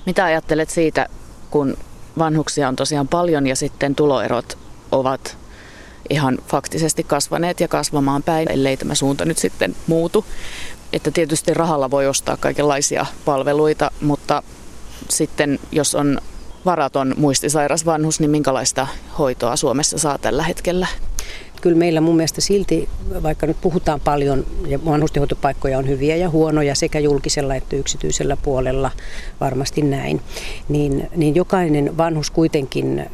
Mitä ajattelet siitä, kun vanhuksia on tosiaan paljon ja sitten tuloerot ovat ihan faktisesti kasvaneet ja kasvamaan päin, ellei tämä suunta nyt sitten muutu. Että tietysti rahalla voi ostaa kaikenlaisia palveluita, mutta sitten jos on varaton muistisairas vanhus, niin minkälaista hoitoa Suomessa saa tällä hetkellä? Kyllä meillä mun mielestä silti, vaikka nyt puhutaan paljon ja vanhustenhoitopaikkoja on hyviä ja huonoja sekä julkisella että yksityisellä puolella, varmasti näin, niin, niin jokainen vanhus kuitenkin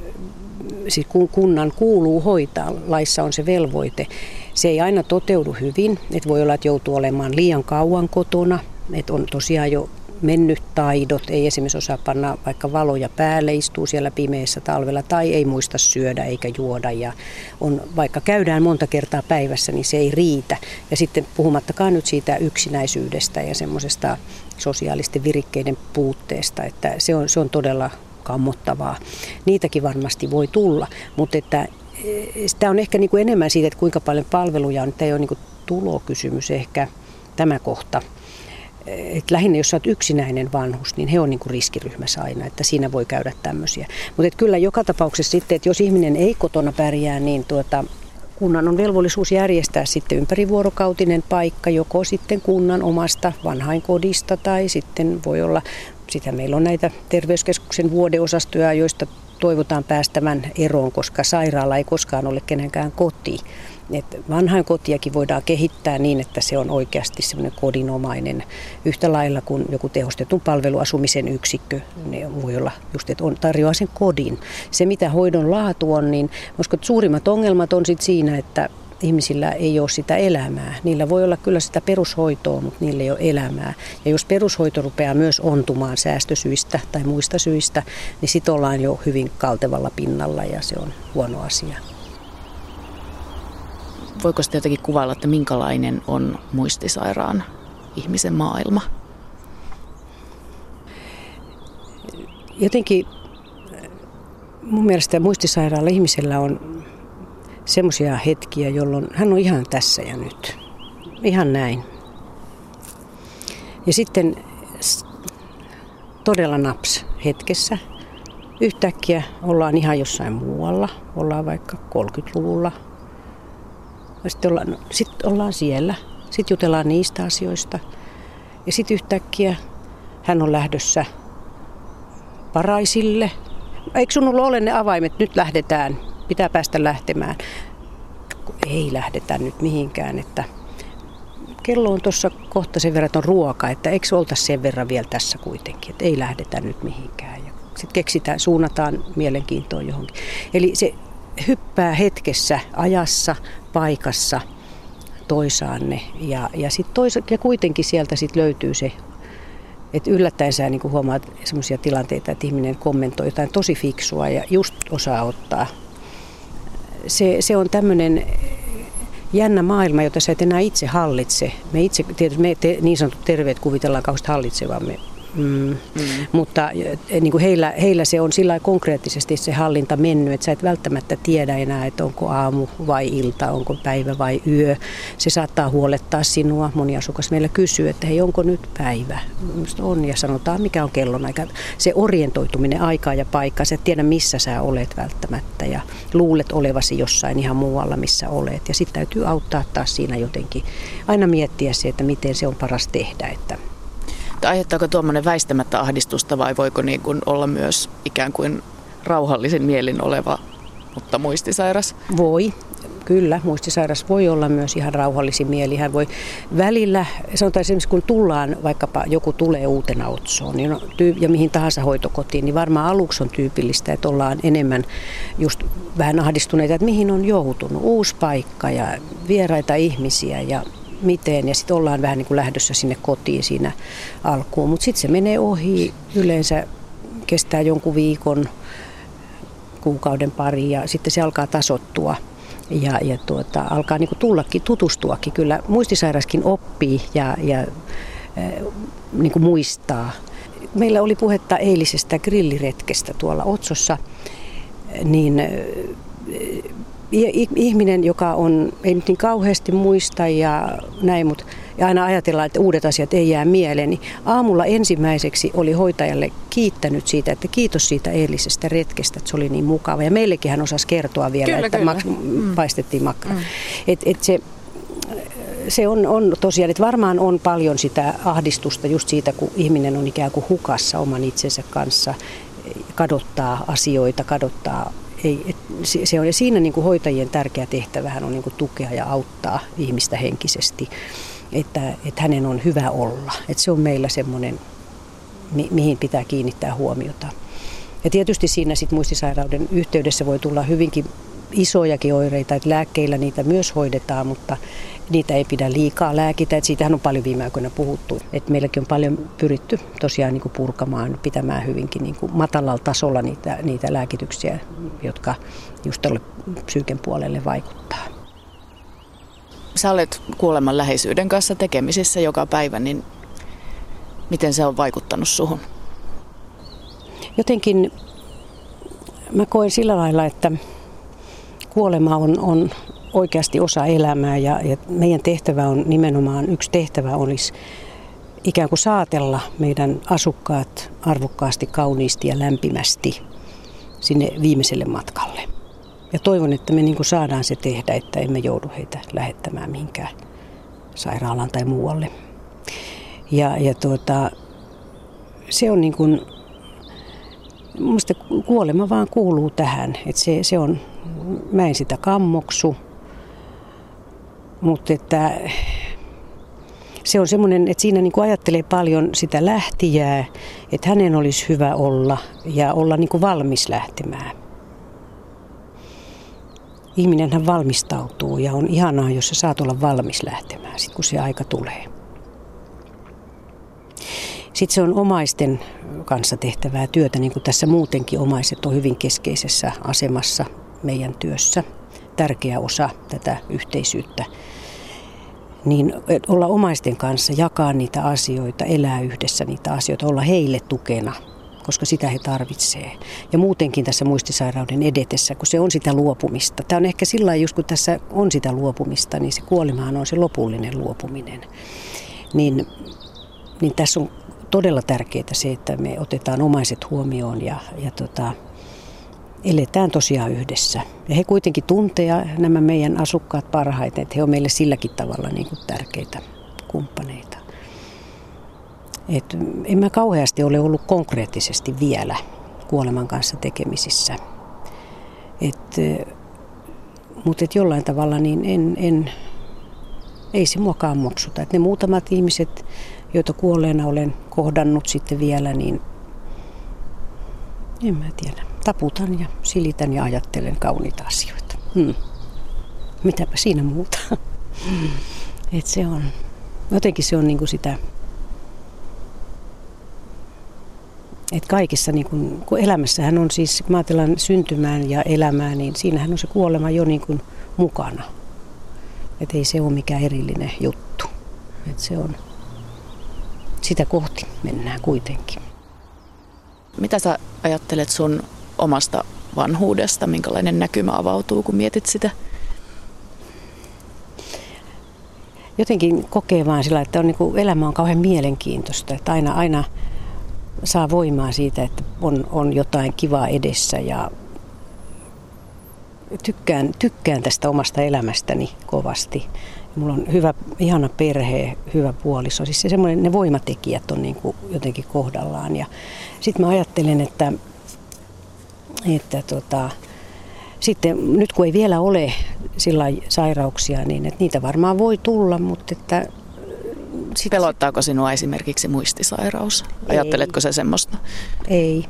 siis kun kunnan kuuluu hoitaa, laissa on se velvoite. Se ei aina toteudu hyvin, että voi olla, että joutuu olemaan liian kauan kotona, että on tosiaan jo mennyt taidot, ei esimerkiksi osaa panna vaikka valoja päälle, istuu siellä pimeässä talvella tai ei muista syödä eikä juoda ja on, vaikka käydään monta kertaa päivässä, niin se ei riitä. Ja sitten puhumattakaan nyt siitä yksinäisyydestä ja semmoisesta sosiaalisten virikkeiden puutteesta, että se on, se on todella kammottavaa. Niitäkin varmasti voi tulla, mutta että sitä on ehkä niin kuin enemmän siitä, että kuinka paljon palveluja on. Tämä ei ole niin kuin tulokysymys ehkä tämä kohta et lähinnä jos olet yksinäinen vanhus, niin he on niin kuin riskiryhmässä aina, että siinä voi käydä tämmöisiä. Mutta kyllä joka tapauksessa sitten, että jos ihminen ei kotona pärjää, niin tuota, kunnan on velvollisuus järjestää sitten ympärivuorokautinen paikka, joko sitten kunnan omasta vanhainkodista tai sitten voi olla, sitä meillä on näitä terveyskeskuksen vuodeosastoja, joista toivotaan päästävän eroon, koska sairaala ei koskaan ole kenenkään koti. Et vanhainkotiakin voidaan kehittää niin, että se on oikeasti semmoinen kodinomainen yhtä lailla kuin joku tehostetun palveluasumisen yksikkö. Ne voi olla just, että on, tarjoaa sen kodin. Se, mitä hoidon laatu on, niin koska suurimmat ongelmat on sit siinä, että ihmisillä ei ole sitä elämää. Niillä voi olla kyllä sitä perushoitoa, mutta niillä ei ole elämää. Ja jos perushoito rupeaa myös ontumaan säästösyistä tai muista syistä, niin sitten ollaan jo hyvin kaltevalla pinnalla ja se on huono asia voiko sitä jotenkin kuvailla, että minkälainen on muistisairaan ihmisen maailma? Jotenkin mun mielestä muistisairaalla ihmisellä on semmoisia hetkiä, jolloin hän on ihan tässä ja nyt. Ihan näin. Ja sitten todella naps hetkessä. Yhtäkkiä ollaan ihan jossain muualla. Ollaan vaikka 30-luvulla, sitten ollaan, sit ollaan siellä. Sitten jutellaan niistä asioista. Ja sitten yhtäkkiä hän on lähdössä paraisille. Eikö sinulla ole ne avaimet? Nyt lähdetään. Pitää päästä lähtemään. Ei lähdetä nyt mihinkään. Että kello on tuossa kohta sen verran, että on ruoka. Että eikö olta sen verran vielä tässä kuitenkin. Että ei lähdetä nyt mihinkään. Sitten keksitään, suunnataan mielenkiintoon johonkin. Eli se hyppää hetkessä, ajassa, paikassa toisaanne. Ja, ja, sit toisa, ja kuitenkin sieltä sit löytyy se, että yllättäen sä niin huomaat sellaisia tilanteita, että ihminen kommentoi jotain tosi fiksua ja just osaa ottaa. Se, se on tämmöinen jännä maailma, jota sä et enää itse hallitse. Me itse, tietysti me te, niin sanotut terveet kuvitellaan kauheasti hallitsevamme Mm. Mm. Mutta eh, niin kuin heillä, heillä se on sillä konkreettisesti se hallinta mennyt, että sä et välttämättä tiedä enää, että onko aamu vai ilta, onko päivä vai yö. Se saattaa huolettaa sinua. Moni asukas meillä kysyy, että hei, onko nyt päivä? Minusta on ja sanotaan, mikä on kellonaika. Se orientoituminen aikaa ja paikkaa, sä et tiedä missä sä olet välttämättä ja luulet olevasi jossain ihan muualla, missä olet. Ja sitten täytyy auttaa taas siinä jotenkin aina miettiä se, että miten se on paras tehdä, että Aiheuttaako tuommoinen väistämättä ahdistusta vai voiko niin kuin olla myös ikään kuin rauhallisin mielin oleva, mutta muistisairas? Voi. Kyllä, muistisairas voi olla myös ihan rauhallisin mieli. Hän voi välillä, sanotaan esimerkiksi kun tullaan, vaikkapa joku tulee uutena otsoon niin no, ja mihin tahansa hoitokotiin, niin varmaan aluksi on tyypillistä, että ollaan enemmän just vähän ahdistuneita, että mihin on joutunut. Uusi paikka ja vieraita ihmisiä ja miten. Ja sitten ollaan vähän niin kuin lähdössä sinne kotiin siinä alkuun. Mutta sitten se menee ohi, yleensä kestää jonkun viikon, kuukauden pari ja sitten se alkaa tasottua ja, ja tuota, alkaa niin kuin tullakin, tutustuakin. Kyllä muistisairaskin oppii ja, ja niin kuin muistaa. Meillä oli puhetta eilisestä grilliretkestä tuolla Otsossa, niin ihminen, joka on, ei nyt niin kauheasti muista ja näin, mutta ja aina ajatellaan, että uudet asiat ei jää mieleen, niin aamulla ensimmäiseksi oli hoitajalle kiittänyt siitä, että kiitos siitä eilisestä retkestä, että se oli niin mukava. Ja meillekin hän osasi kertoa vielä, kyllä, että kyllä. Mak- mm. paistettiin makkara. Mm. Et, et se, se on, on tosiaan, että varmaan on paljon sitä ahdistusta just siitä, kun ihminen on ikään kuin hukassa oman itsensä kanssa, kadottaa asioita, kadottaa ei, et, se on, ja siinä niin kuin hoitajien tärkeä tehtävähän on niin kuin tukea ja auttaa ihmistä henkisesti että, että hänen on hyvä olla. Että se on meillä semmoinen, mi- mihin pitää kiinnittää huomiota. Ja tietysti siinä sit muistisairauden yhteydessä voi tulla hyvinkin isojakin oireita, että lääkkeillä niitä myös hoidetaan, mutta niitä ei pidä liikaa lääkitä. Että siitähän on paljon viime aikoina puhuttu. Että meilläkin on paljon pyritty tosiaan niin kuin purkamaan, pitämään hyvinkin niin kuin matalalla tasolla niitä, niitä lääkityksiä, jotka just tuolle psyyken puolelle vaikuttaa sä olet kuoleman läheisyyden kanssa tekemisissä joka päivä, niin miten se on vaikuttanut suhun? Jotenkin mä koen sillä lailla, että kuolema on, on oikeasti osa elämää ja, ja meidän tehtävä on nimenomaan, yksi tehtävä olisi ikään kuin saatella meidän asukkaat arvokkaasti, kauniisti ja lämpimästi sinne viimeiselle matkalle. Ja toivon, että me niin kuin saadaan se tehdä, että emme joudu heitä lähettämään mihinkään sairaalaan tai muualle. Ja, ja tuota, se on niin kuin, Minusta kuolema vaan kuuluu tähän. Että se, se on, mä en sitä kammoksu, mutta että se on semmoinen, että siinä niin kuin ajattelee paljon sitä lähtijää, että hänen olisi hyvä olla ja olla niin kuin valmis lähtemään ihminenhän valmistautuu ja on ihanaa, jos sä saat olla valmis lähtemään, sit kun se aika tulee. Sitten se on omaisten kanssa tehtävää työtä, niin kuin tässä muutenkin omaiset on hyvin keskeisessä asemassa meidän työssä. Tärkeä osa tätä yhteisyyttä. Niin olla omaisten kanssa, jakaa niitä asioita, elää yhdessä niitä asioita, olla heille tukena – koska sitä he tarvitsee. Ja muutenkin tässä muistisairauden edetessä, kun se on sitä luopumista. Tämä on ehkä sillä just kun tässä on sitä luopumista, niin se kuolimahan on se lopullinen luopuminen. Niin, niin tässä on todella tärkeää se, että me otetaan omaiset huomioon ja, ja tota, eletään tosiaan yhdessä. Ja he kuitenkin tuntee nämä meidän asukkaat parhaiten, että he on meille silläkin tavalla niin kuin tärkeitä kumppaneita. Et en mä kauheasti ole ollut konkreettisesti vielä kuoleman kanssa tekemisissä. Et, mutta et jollain tavalla niin en, en, ei se mua kammoksuta. Et ne muutamat ihmiset, joita kuolleena olen kohdannut sitten vielä, niin en mä tiedä. Taputan ja silitän ja ajattelen kauniita asioita. Hmm. Mitäpä siinä muuta. *laughs* Et se on, jotenkin se on niinku sitä Et kaikissa, niin kun, elämässähän on siis, kun ajatellaan syntymään ja elämään, niin siinähän on se kuolema jo niin kun mukana. Että ei se ole mikään erillinen juttu. Et se on, sitä kohti mennään kuitenkin. Mitä sä ajattelet sun omasta vanhuudesta? Minkälainen näkymä avautuu, kun mietit sitä? Jotenkin kokee vaan sillä, että on niin kuin, elämä on kauhean mielenkiintoista. Että aina, aina saa voimaa siitä, että on, on jotain kivaa edessä ja tykkään, tykkään tästä omasta elämästäni kovasti. Mulla on hyvä, ihana perhe, hyvä puoliso. Siis se semmoinen, ne voimatekijät on niin kuin jotenkin kohdallaan. Ja sitten mä ajattelen, että, että tota, sitten nyt kun ei vielä ole sillä sairauksia, niin että niitä varmaan voi tulla, mutta että sit... Pelottaako sinua esimerkiksi muistisairaus? Ajatteletko se semmoista? Ei.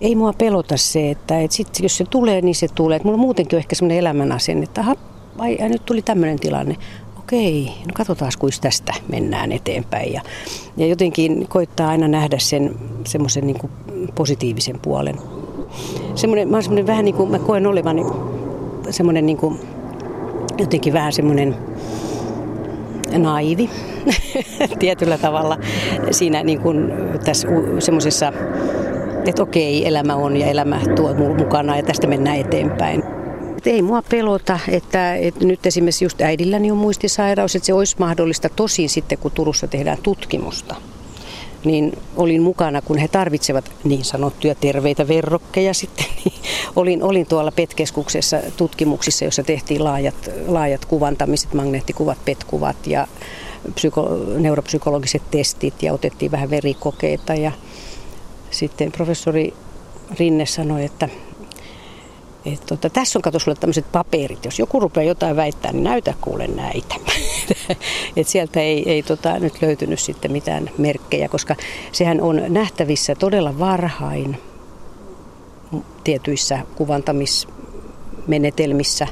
Ei mua pelota se, että, että sit, jos se tulee, niin se tulee. Että mulla muutenkin on ehkä semmoinen elämän asenne, että aha, ai, ai, nyt tuli tämmöinen tilanne. Okei, no katsotaan, kuinka tästä mennään eteenpäin. Ja, ja jotenkin koittaa aina nähdä sen semmoisen niin positiivisen puolen. Semmoinen, mä, semmoinen vähän niin kuin, mä koen olevani semmoinen niin kuin, jotenkin vähän semmoinen naivi *laughs* tietyllä tavalla siinä niin kuin tässä semmoisessa, että okei, elämä on ja elämä tuo mukana ja tästä mennään eteenpäin. Et ei mua pelota, että, että nyt esimerkiksi just äidilläni on muistisairaus, että se olisi mahdollista tosin sitten, kun Turussa tehdään tutkimusta niin olin mukana, kun he tarvitsevat niin sanottuja terveitä verrokkeja sitten. *laughs* Niin olin, olin tuolla PET-keskuksessa tutkimuksissa, jossa tehtiin laajat, laajat kuvantamiset, magneettikuvat, PET-kuvat ja psyko, neuropsykologiset testit ja otettiin vähän verikokeita. Ja sitten professori Rinne sanoi, että et tota, tässä on kato sulle tämmöiset paperit. Jos joku rupeaa jotain väittää, niin näytä kuule näitä. *laughs* Et sieltä ei, ei tota, nyt löytynyt sitten mitään merkkejä, koska sehän on nähtävissä todella varhain tietyissä kuvantamismenetelmissä,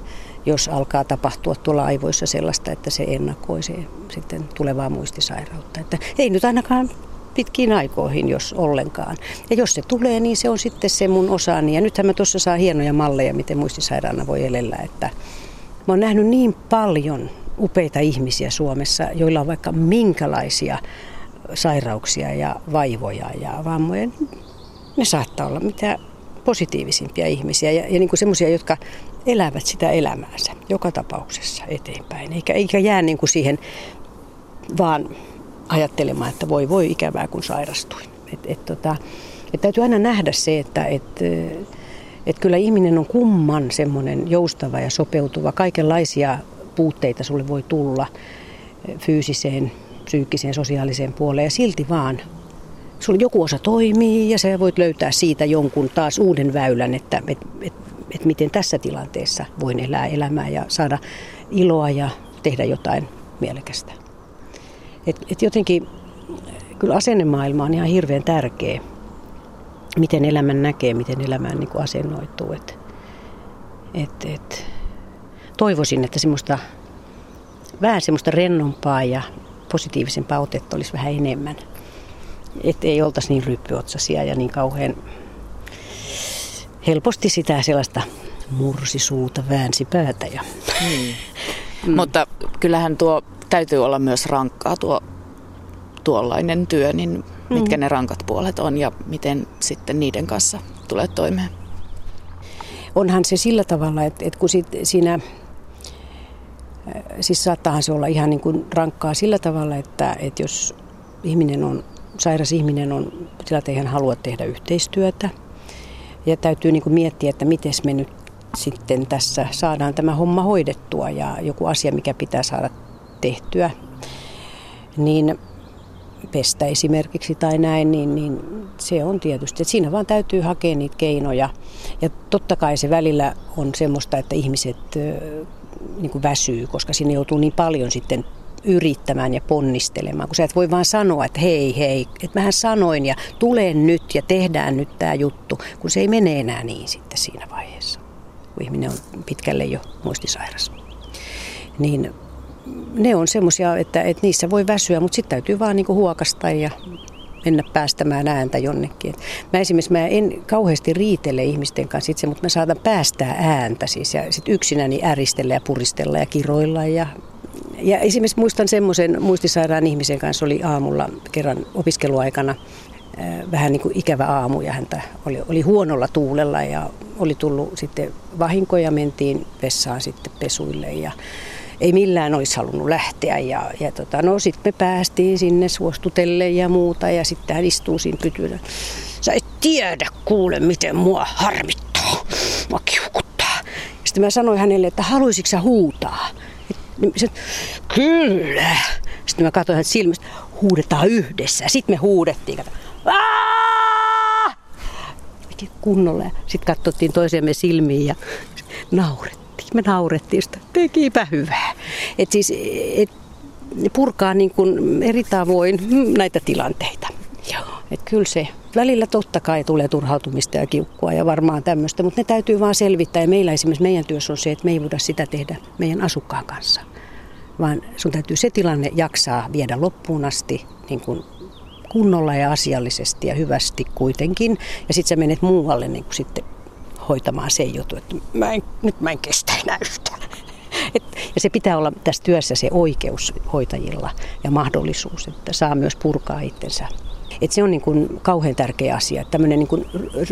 jos alkaa tapahtua tuolla aivoissa sellaista, että se ennakoi se sitten tulevaa muistisairautta. Että ei nyt ainakaan pitkiin aikoihin, jos ollenkaan. Ja jos se tulee, niin se on sitten se mun osaani. Ja nythän mä tuossa saa hienoja malleja, miten muistisairaana voi elellä. Että mä oon nähnyt niin paljon upeita ihmisiä Suomessa, joilla on vaikka minkälaisia sairauksia ja vaivoja ja vammoja. Ne saattaa olla mitä positiivisimpia ihmisiä ja, ja niin semmoisia, jotka elävät sitä elämäänsä joka tapauksessa eteenpäin. Eikä, eikä jää niin kuin siihen vaan ajattelemaan, että voi voi ikävää kun sairastuin. Et, et, tota, et täytyy aina nähdä se, että et, et kyllä ihminen on kumman semmoinen joustava ja sopeutuva. Kaikenlaisia puutteita sulle voi tulla fyysiseen, psyykkiseen, sosiaaliseen puoleen ja silti vaan sulla joku osa toimii ja sä voit löytää siitä jonkun taas uuden väylän, että et, et, et miten tässä tilanteessa voin elää elämää ja saada iloa ja tehdä jotain mielekästä. Et, et jotenkin kyllä asennemaailma on ihan hirveän tärkeä, miten elämän näkee, miten elämään niin asennoituu. Et, et, et, toivoisin, että semmoista, vähän semmoista rennompaa ja positiivisempaa otetta olisi vähän enemmän. Että ei oltaisi niin ryppyotsaisia ja niin kauhean helposti sitä sellaista mursisuuta väänsi päätä. Ja. Hmm. *laughs* Mm. Mutta kyllähän tuo täytyy olla myös rankkaa tuo tuollainen työ, niin mitkä mm. ne rankat puolet on ja miten sitten niiden kanssa tulee toimeen? Onhan se sillä tavalla, että, että kun sit siinä, siis saattaahan se olla ihan niin kuin rankkaa sillä tavalla, että, että jos ihminen on, sairas ihminen on, sillä ei hän halua tehdä yhteistyötä. Ja täytyy niin kuin miettiä, että miten me nyt sitten tässä saadaan tämä homma hoidettua ja joku asia, mikä pitää saada tehtyä, niin pestä esimerkiksi tai näin, niin, niin se on tietysti, että siinä vaan täytyy hakea niitä keinoja. Ja totta kai se välillä on semmoista, että ihmiset niin kuin väsyy, koska sinne joutuu niin paljon sitten yrittämään ja ponnistelemaan, kun sä et voi vaan sanoa, että hei hei, että mähän sanoin ja tulen nyt ja tehdään nyt tämä juttu, kun se ei mene enää niin sitten siinä vaiheessa, kun ihminen on pitkälle jo muistisairas. Niin ne on semmoisia, että, että niissä voi väsyä, mutta sitten täytyy vaan niinku huokasta ja mennä päästämään ääntä jonnekin. Mä esimerkiksi mä en kauheasti riitele ihmisten kanssa itse, mutta mä saatan päästää ääntä siis ja sit yksinäni äristellä ja puristella ja kiroilla ja ja esimerkiksi muistan semmoisen muistisairaan ihmisen kanssa oli aamulla kerran opiskeluaikana vähän niin kuin ikävä aamu ja häntä oli, oli huonolla tuulella ja oli tullut sitten vahinkoja, mentiin vessaan sitten pesuille ja ei millään olisi halunnut lähteä. Ja, ja tota, no sitten me päästiin sinne suostutelle ja muuta ja sitten hän istuu siinä pytynä. Sä et tiedä kuule, miten mua harmittaa. Mua kiukuttaa. Sitten mä sanoin hänelle, että haluaisitko sä huutaa? Niin se, kyllä. Sitten mä katsoin hänet silmistä, huudetaan yhdessä. Sitten me huudettiin. Kunnolla. Sitten katsottiin toisemme silmiin ja naurettiin. Me naurettiin sitä. Tekipä hyvää. Et siis, et purkaa niin kuin eri tavoin näitä tilanteita. Joo. Et kyllä se välillä totta kai tulee turhautumista ja kiukkua ja varmaan tämmöistä, mutta ne täytyy vaan selvittää. Ja meillä esimerkiksi meidän työssä on se, että me ei voida sitä tehdä meidän asukkaan kanssa. Vaan sun täytyy se tilanne jaksaa viedä loppuun asti niin kuin kunnolla ja asiallisesti ja hyvästi kuitenkin. Ja sitten sä menet muualle niin kuin sitten hoitamaan se juttu, että mä en, nyt mä en kestä enää yhtään. Et, ja se pitää olla tässä työssä se oikeus hoitajilla ja mahdollisuus, että saa myös purkaa itsensä. Et se on niin kuin kauhean tärkeä asia. Tämmöinen niin kuin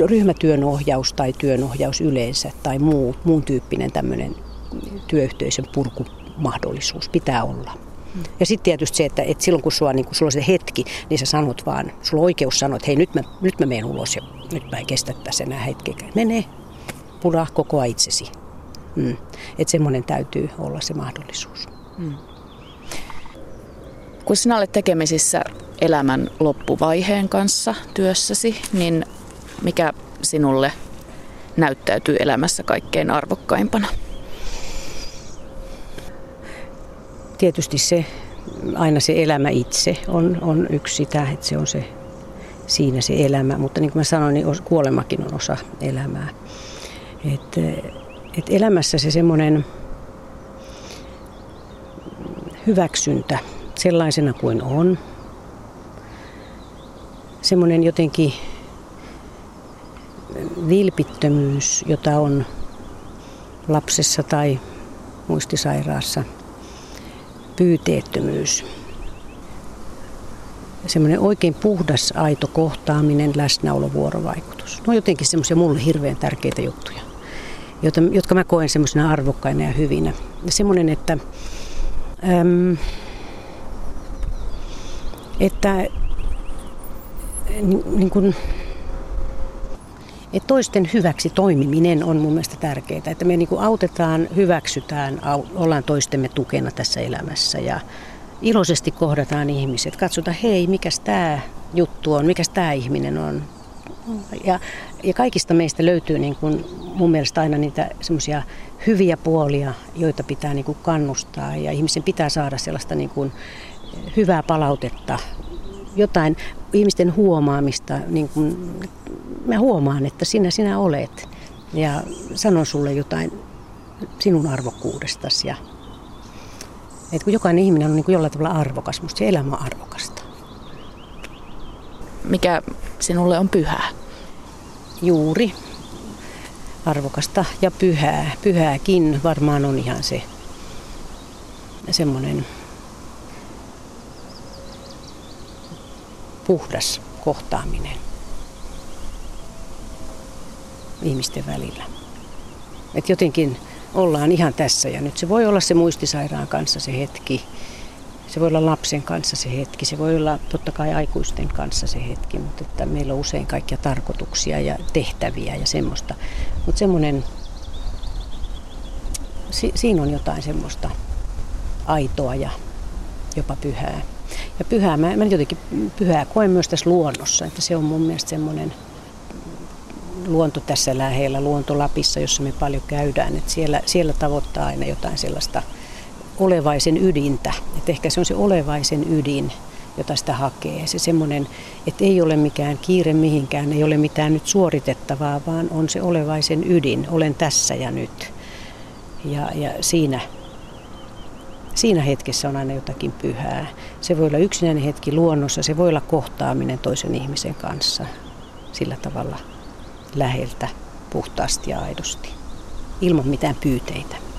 ryhmätyönohjaus tai työnohjaus yleensä tai muu, muun tyyppinen tämmöinen työyhteisön purkumahdollisuus pitää olla. Ja sitten tietysti se, että, että silloin kun sulla, niin kun sulla on se hetki, niin sä sanot vaan, sulla on oikeus sanoa, että hei nyt mä, nyt mä menen ulos ja nyt mä en kestä tässä enää hetkekään. Mene, pura kokoa itsesi. Mm. Että semmoinen täytyy olla se mahdollisuus. Mm. Kun sinä olet tekemisissä elämän loppuvaiheen kanssa työssäsi, niin mikä sinulle näyttäytyy elämässä kaikkein arvokkaimpana? Tietysti se, aina se elämä itse on, on yksi sitä, että se on se, siinä se elämä. Mutta niin kuin mä sanoin, niin kuolemakin on osa elämää. Et, et elämässä se semmoinen hyväksyntä sellaisena kuin on, semmoinen jotenkin vilpittömyys, jota on lapsessa tai muistisairaassa, pyyteettömyys, semmoinen oikein puhdas, aito kohtaaminen, läsnäolo, vuorovaikutus. Ne on jotenkin semmoisia mulle hirveän tärkeitä juttuja, jotka, jotka mä koen semmoisena arvokkaina ja hyvinä. Semmoinen, että, äm, että niin, niin kuin, että toisten hyväksi toimiminen on mun mielestä tärkeää. Että me niin kuin autetaan, hyväksytään, ollaan toistemme tukena tässä elämässä ja iloisesti kohdataan ihmiset. Katsotaan, hei, mikä tämä juttu on, mikä tämä ihminen on. Ja, ja kaikista meistä löytyy niin kuin mun mielestä aina niitä semmoisia hyviä puolia, joita pitää niin kuin kannustaa. Ja ihmisen pitää saada sellaista niin kuin hyvää palautetta jotain ihmisten huomaamista, niin kuin mä huomaan, että sinä sinä olet ja sanon sulle jotain sinun arvokkuudestasi. Ja, että kun jokainen ihminen on niin kuin jollain tavalla arvokas, musta se elämä on arvokasta. Mikä sinulle on pyhää? Juuri. Arvokasta ja pyhää. Pyhääkin varmaan on ihan se semmoinen puhdas kohtaaminen ihmisten välillä. Et jotenkin ollaan ihan tässä ja nyt se voi olla se muistisairaan kanssa se hetki. Se voi olla lapsen kanssa se hetki, se voi olla totta kai aikuisten kanssa se hetki, mutta että meillä on usein kaikkia tarkoituksia ja tehtäviä ja semmoista. Mutta semmoinen, si, siinä on jotain semmoista aitoa ja jopa pyhää. Ja pyhää, mä, mä jotenkin pyhää koen myös tässä luonnossa, että se on mun mielestä semmoinen luonto tässä lähellä, luonto Lapissa, jossa me paljon käydään, että siellä, siellä tavoittaa aina jotain sellaista olevaisen ydintä. Että ehkä se on se olevaisen ydin, jota sitä hakee. Se semmoinen, että ei ole mikään kiire mihinkään, ei ole mitään nyt suoritettavaa, vaan on se olevaisen ydin, olen tässä ja nyt. Ja, ja siinä siinä hetkessä on aina jotakin pyhää. Se voi olla yksinäinen hetki luonnossa, se voi olla kohtaaminen toisen ihmisen kanssa sillä tavalla läheltä, puhtaasti ja aidosti, ilman mitään pyyteitä.